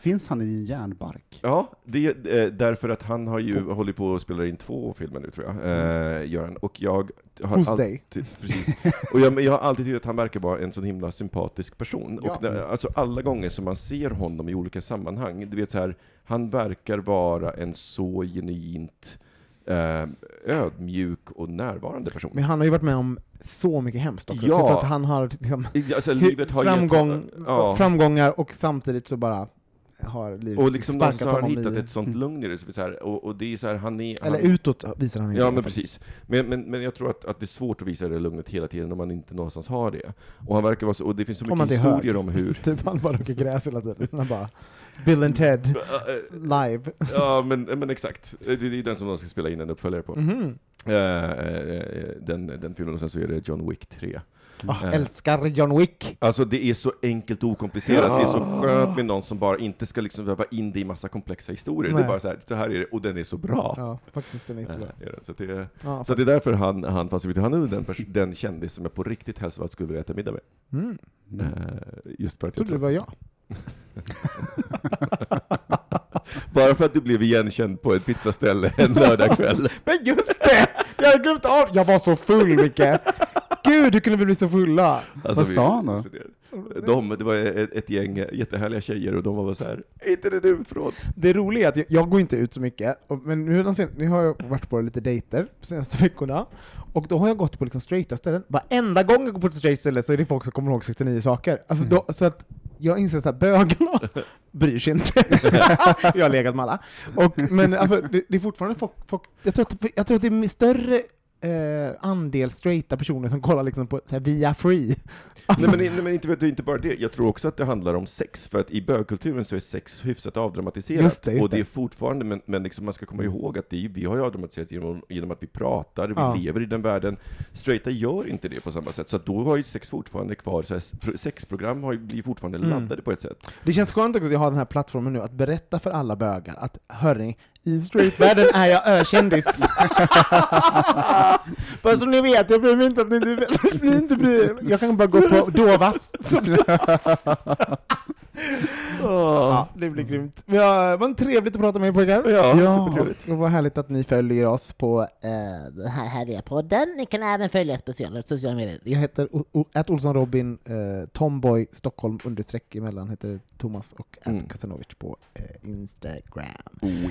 Speaker 2: Finns han i en järnbark?
Speaker 3: Ja, det eh, därför att han har ju hållit på att spela in två filmer nu tror jag, eh, Göran. Och jag har
Speaker 1: Hos
Speaker 3: alltid,
Speaker 1: dig.
Speaker 3: precis. Och jag, jag har alltid tyckt att han verkar vara en så himla sympatisk person.
Speaker 1: Ja.
Speaker 3: Och när, alltså alla gånger som man ser honom i olika sammanhang, du vet så här, han verkar vara en så genuint eh, ödmjuk och närvarande person.
Speaker 1: Men han har ju varit med om så mycket hemskt också.
Speaker 3: Ja.
Speaker 1: Så att han har liksom,
Speaker 3: Alltså, livet har
Speaker 1: framgång,
Speaker 3: ja.
Speaker 1: framgångar och samtidigt så bara har livet
Speaker 3: Och liksom
Speaker 1: sparkat
Speaker 3: någonstans har hittat
Speaker 1: i...
Speaker 3: ett sånt lugn i det. Så så här, och, och det är så här, han är...
Speaker 1: Eller
Speaker 3: han,
Speaker 1: utåt visar han inte.
Speaker 3: Ja, men precis. Men, men, men jag tror att, att det är svårt att visa det lugnet hela tiden om man inte någonstans har det. Och han verkar vara så, och det finns så mycket historier om hur...
Speaker 1: Typ han bara röker gräs hela tiden. Han bara Bill and Ted live.
Speaker 3: Ja, men, men exakt. Det är ju den som de ska spela in en uppföljare på. Eh, eh, den, den filmen, och sen så är det John Wick 3.
Speaker 1: Ah,
Speaker 3: Eh.
Speaker 1: älskar John Wick.
Speaker 3: Alltså det är så enkelt och okomplicerat, det är så skönt med någon som bara inte ska liksom väva in det i massa komplexa historier. Det
Speaker 1: Nej.
Speaker 3: är bara så här, så här är det, och den är så bra.
Speaker 1: Ja, faktiskt den är jättebra.
Speaker 3: Eh, är. Så, det,
Speaker 1: Ja,
Speaker 3: så det är därför han, han fanns i Han är den, den kändis som jag på riktigt helst allt skulle vilja äta middag med.
Speaker 1: mm.
Speaker 2: Mm.
Speaker 3: Eh, just för att
Speaker 1: Jag trodde det var jag.
Speaker 3: Bara för att du blev igenkänd på ett pizzaställe en lördagkväll.
Speaker 1: Men just det! Jag hade glömt av Jag var så full, Micke. Gud, hur kunde vi bli så fulla?
Speaker 3: Alltså,
Speaker 2: Vad
Speaker 3: vi-
Speaker 2: sa han då?
Speaker 3: De, det var ett, ett gäng jättehärliga tjejer och de var bara så här. är inte det du från?
Speaker 1: Det roliga är att jag, jag går inte ut så mycket, och- men nu, nu har jag varit på lite dejter de senaste veckorna, och då har jag gått på liksom straighta ställen. Varenda gång jag går på ett straight ställe så är det folk som kommer ihåg 69 saker. Alltså då, så att jag inser att bögarna bryr sig inte. jag har legat med alla. Och, men alltså, det, det är fortfarande folk, folk jag, tror att, jag tror att det är större eh, andel straighta personer som kollar liksom på så här, via free. Alltså,
Speaker 3: Nej men, nej, men inte, inte bara det, jag tror också att det handlar om sex, för att i bögkulturen så är sex hyfsat avdramatiserat.
Speaker 1: Just det, just
Speaker 3: och det är fortfarande, men, men liksom man ska komma ihåg att det vi har ju avdramatiserat genom, genom att vi pratar, vi
Speaker 1: Ja.
Speaker 3: lever i den världen. Straighta gör inte det på samma sätt, så då har ju sex fortfarande kvar, så här, pro- sexprogram har ju, blir fortfarande
Speaker 1: Mm.
Speaker 3: laddade på ett sätt.
Speaker 1: Det känns skönt också att jag har den här plattformen nu, att berätta för alla bögar att hörni, i straightvärlden är jag ökändis. Bara så ni vet, jag bryr mig inte att ni, ni inte bryr. Jag kan bara gå på Dovas. Blir- ja, det blir grymt. Det var trevligt att prata med er pojkar.
Speaker 3: Ja, supertrevligt.
Speaker 1: Det var härligt att ni följer oss på eh,
Speaker 5: Den här härliga podden. Ni kan även följa speciella sociala medier.
Speaker 1: jag heter O- O- at Olsson Robin, eh, Tomboy Stockholm understreck emellan heter Thomas och
Speaker 3: Mm.
Speaker 1: Kasanovic på eh, Instagram.
Speaker 3: Oh.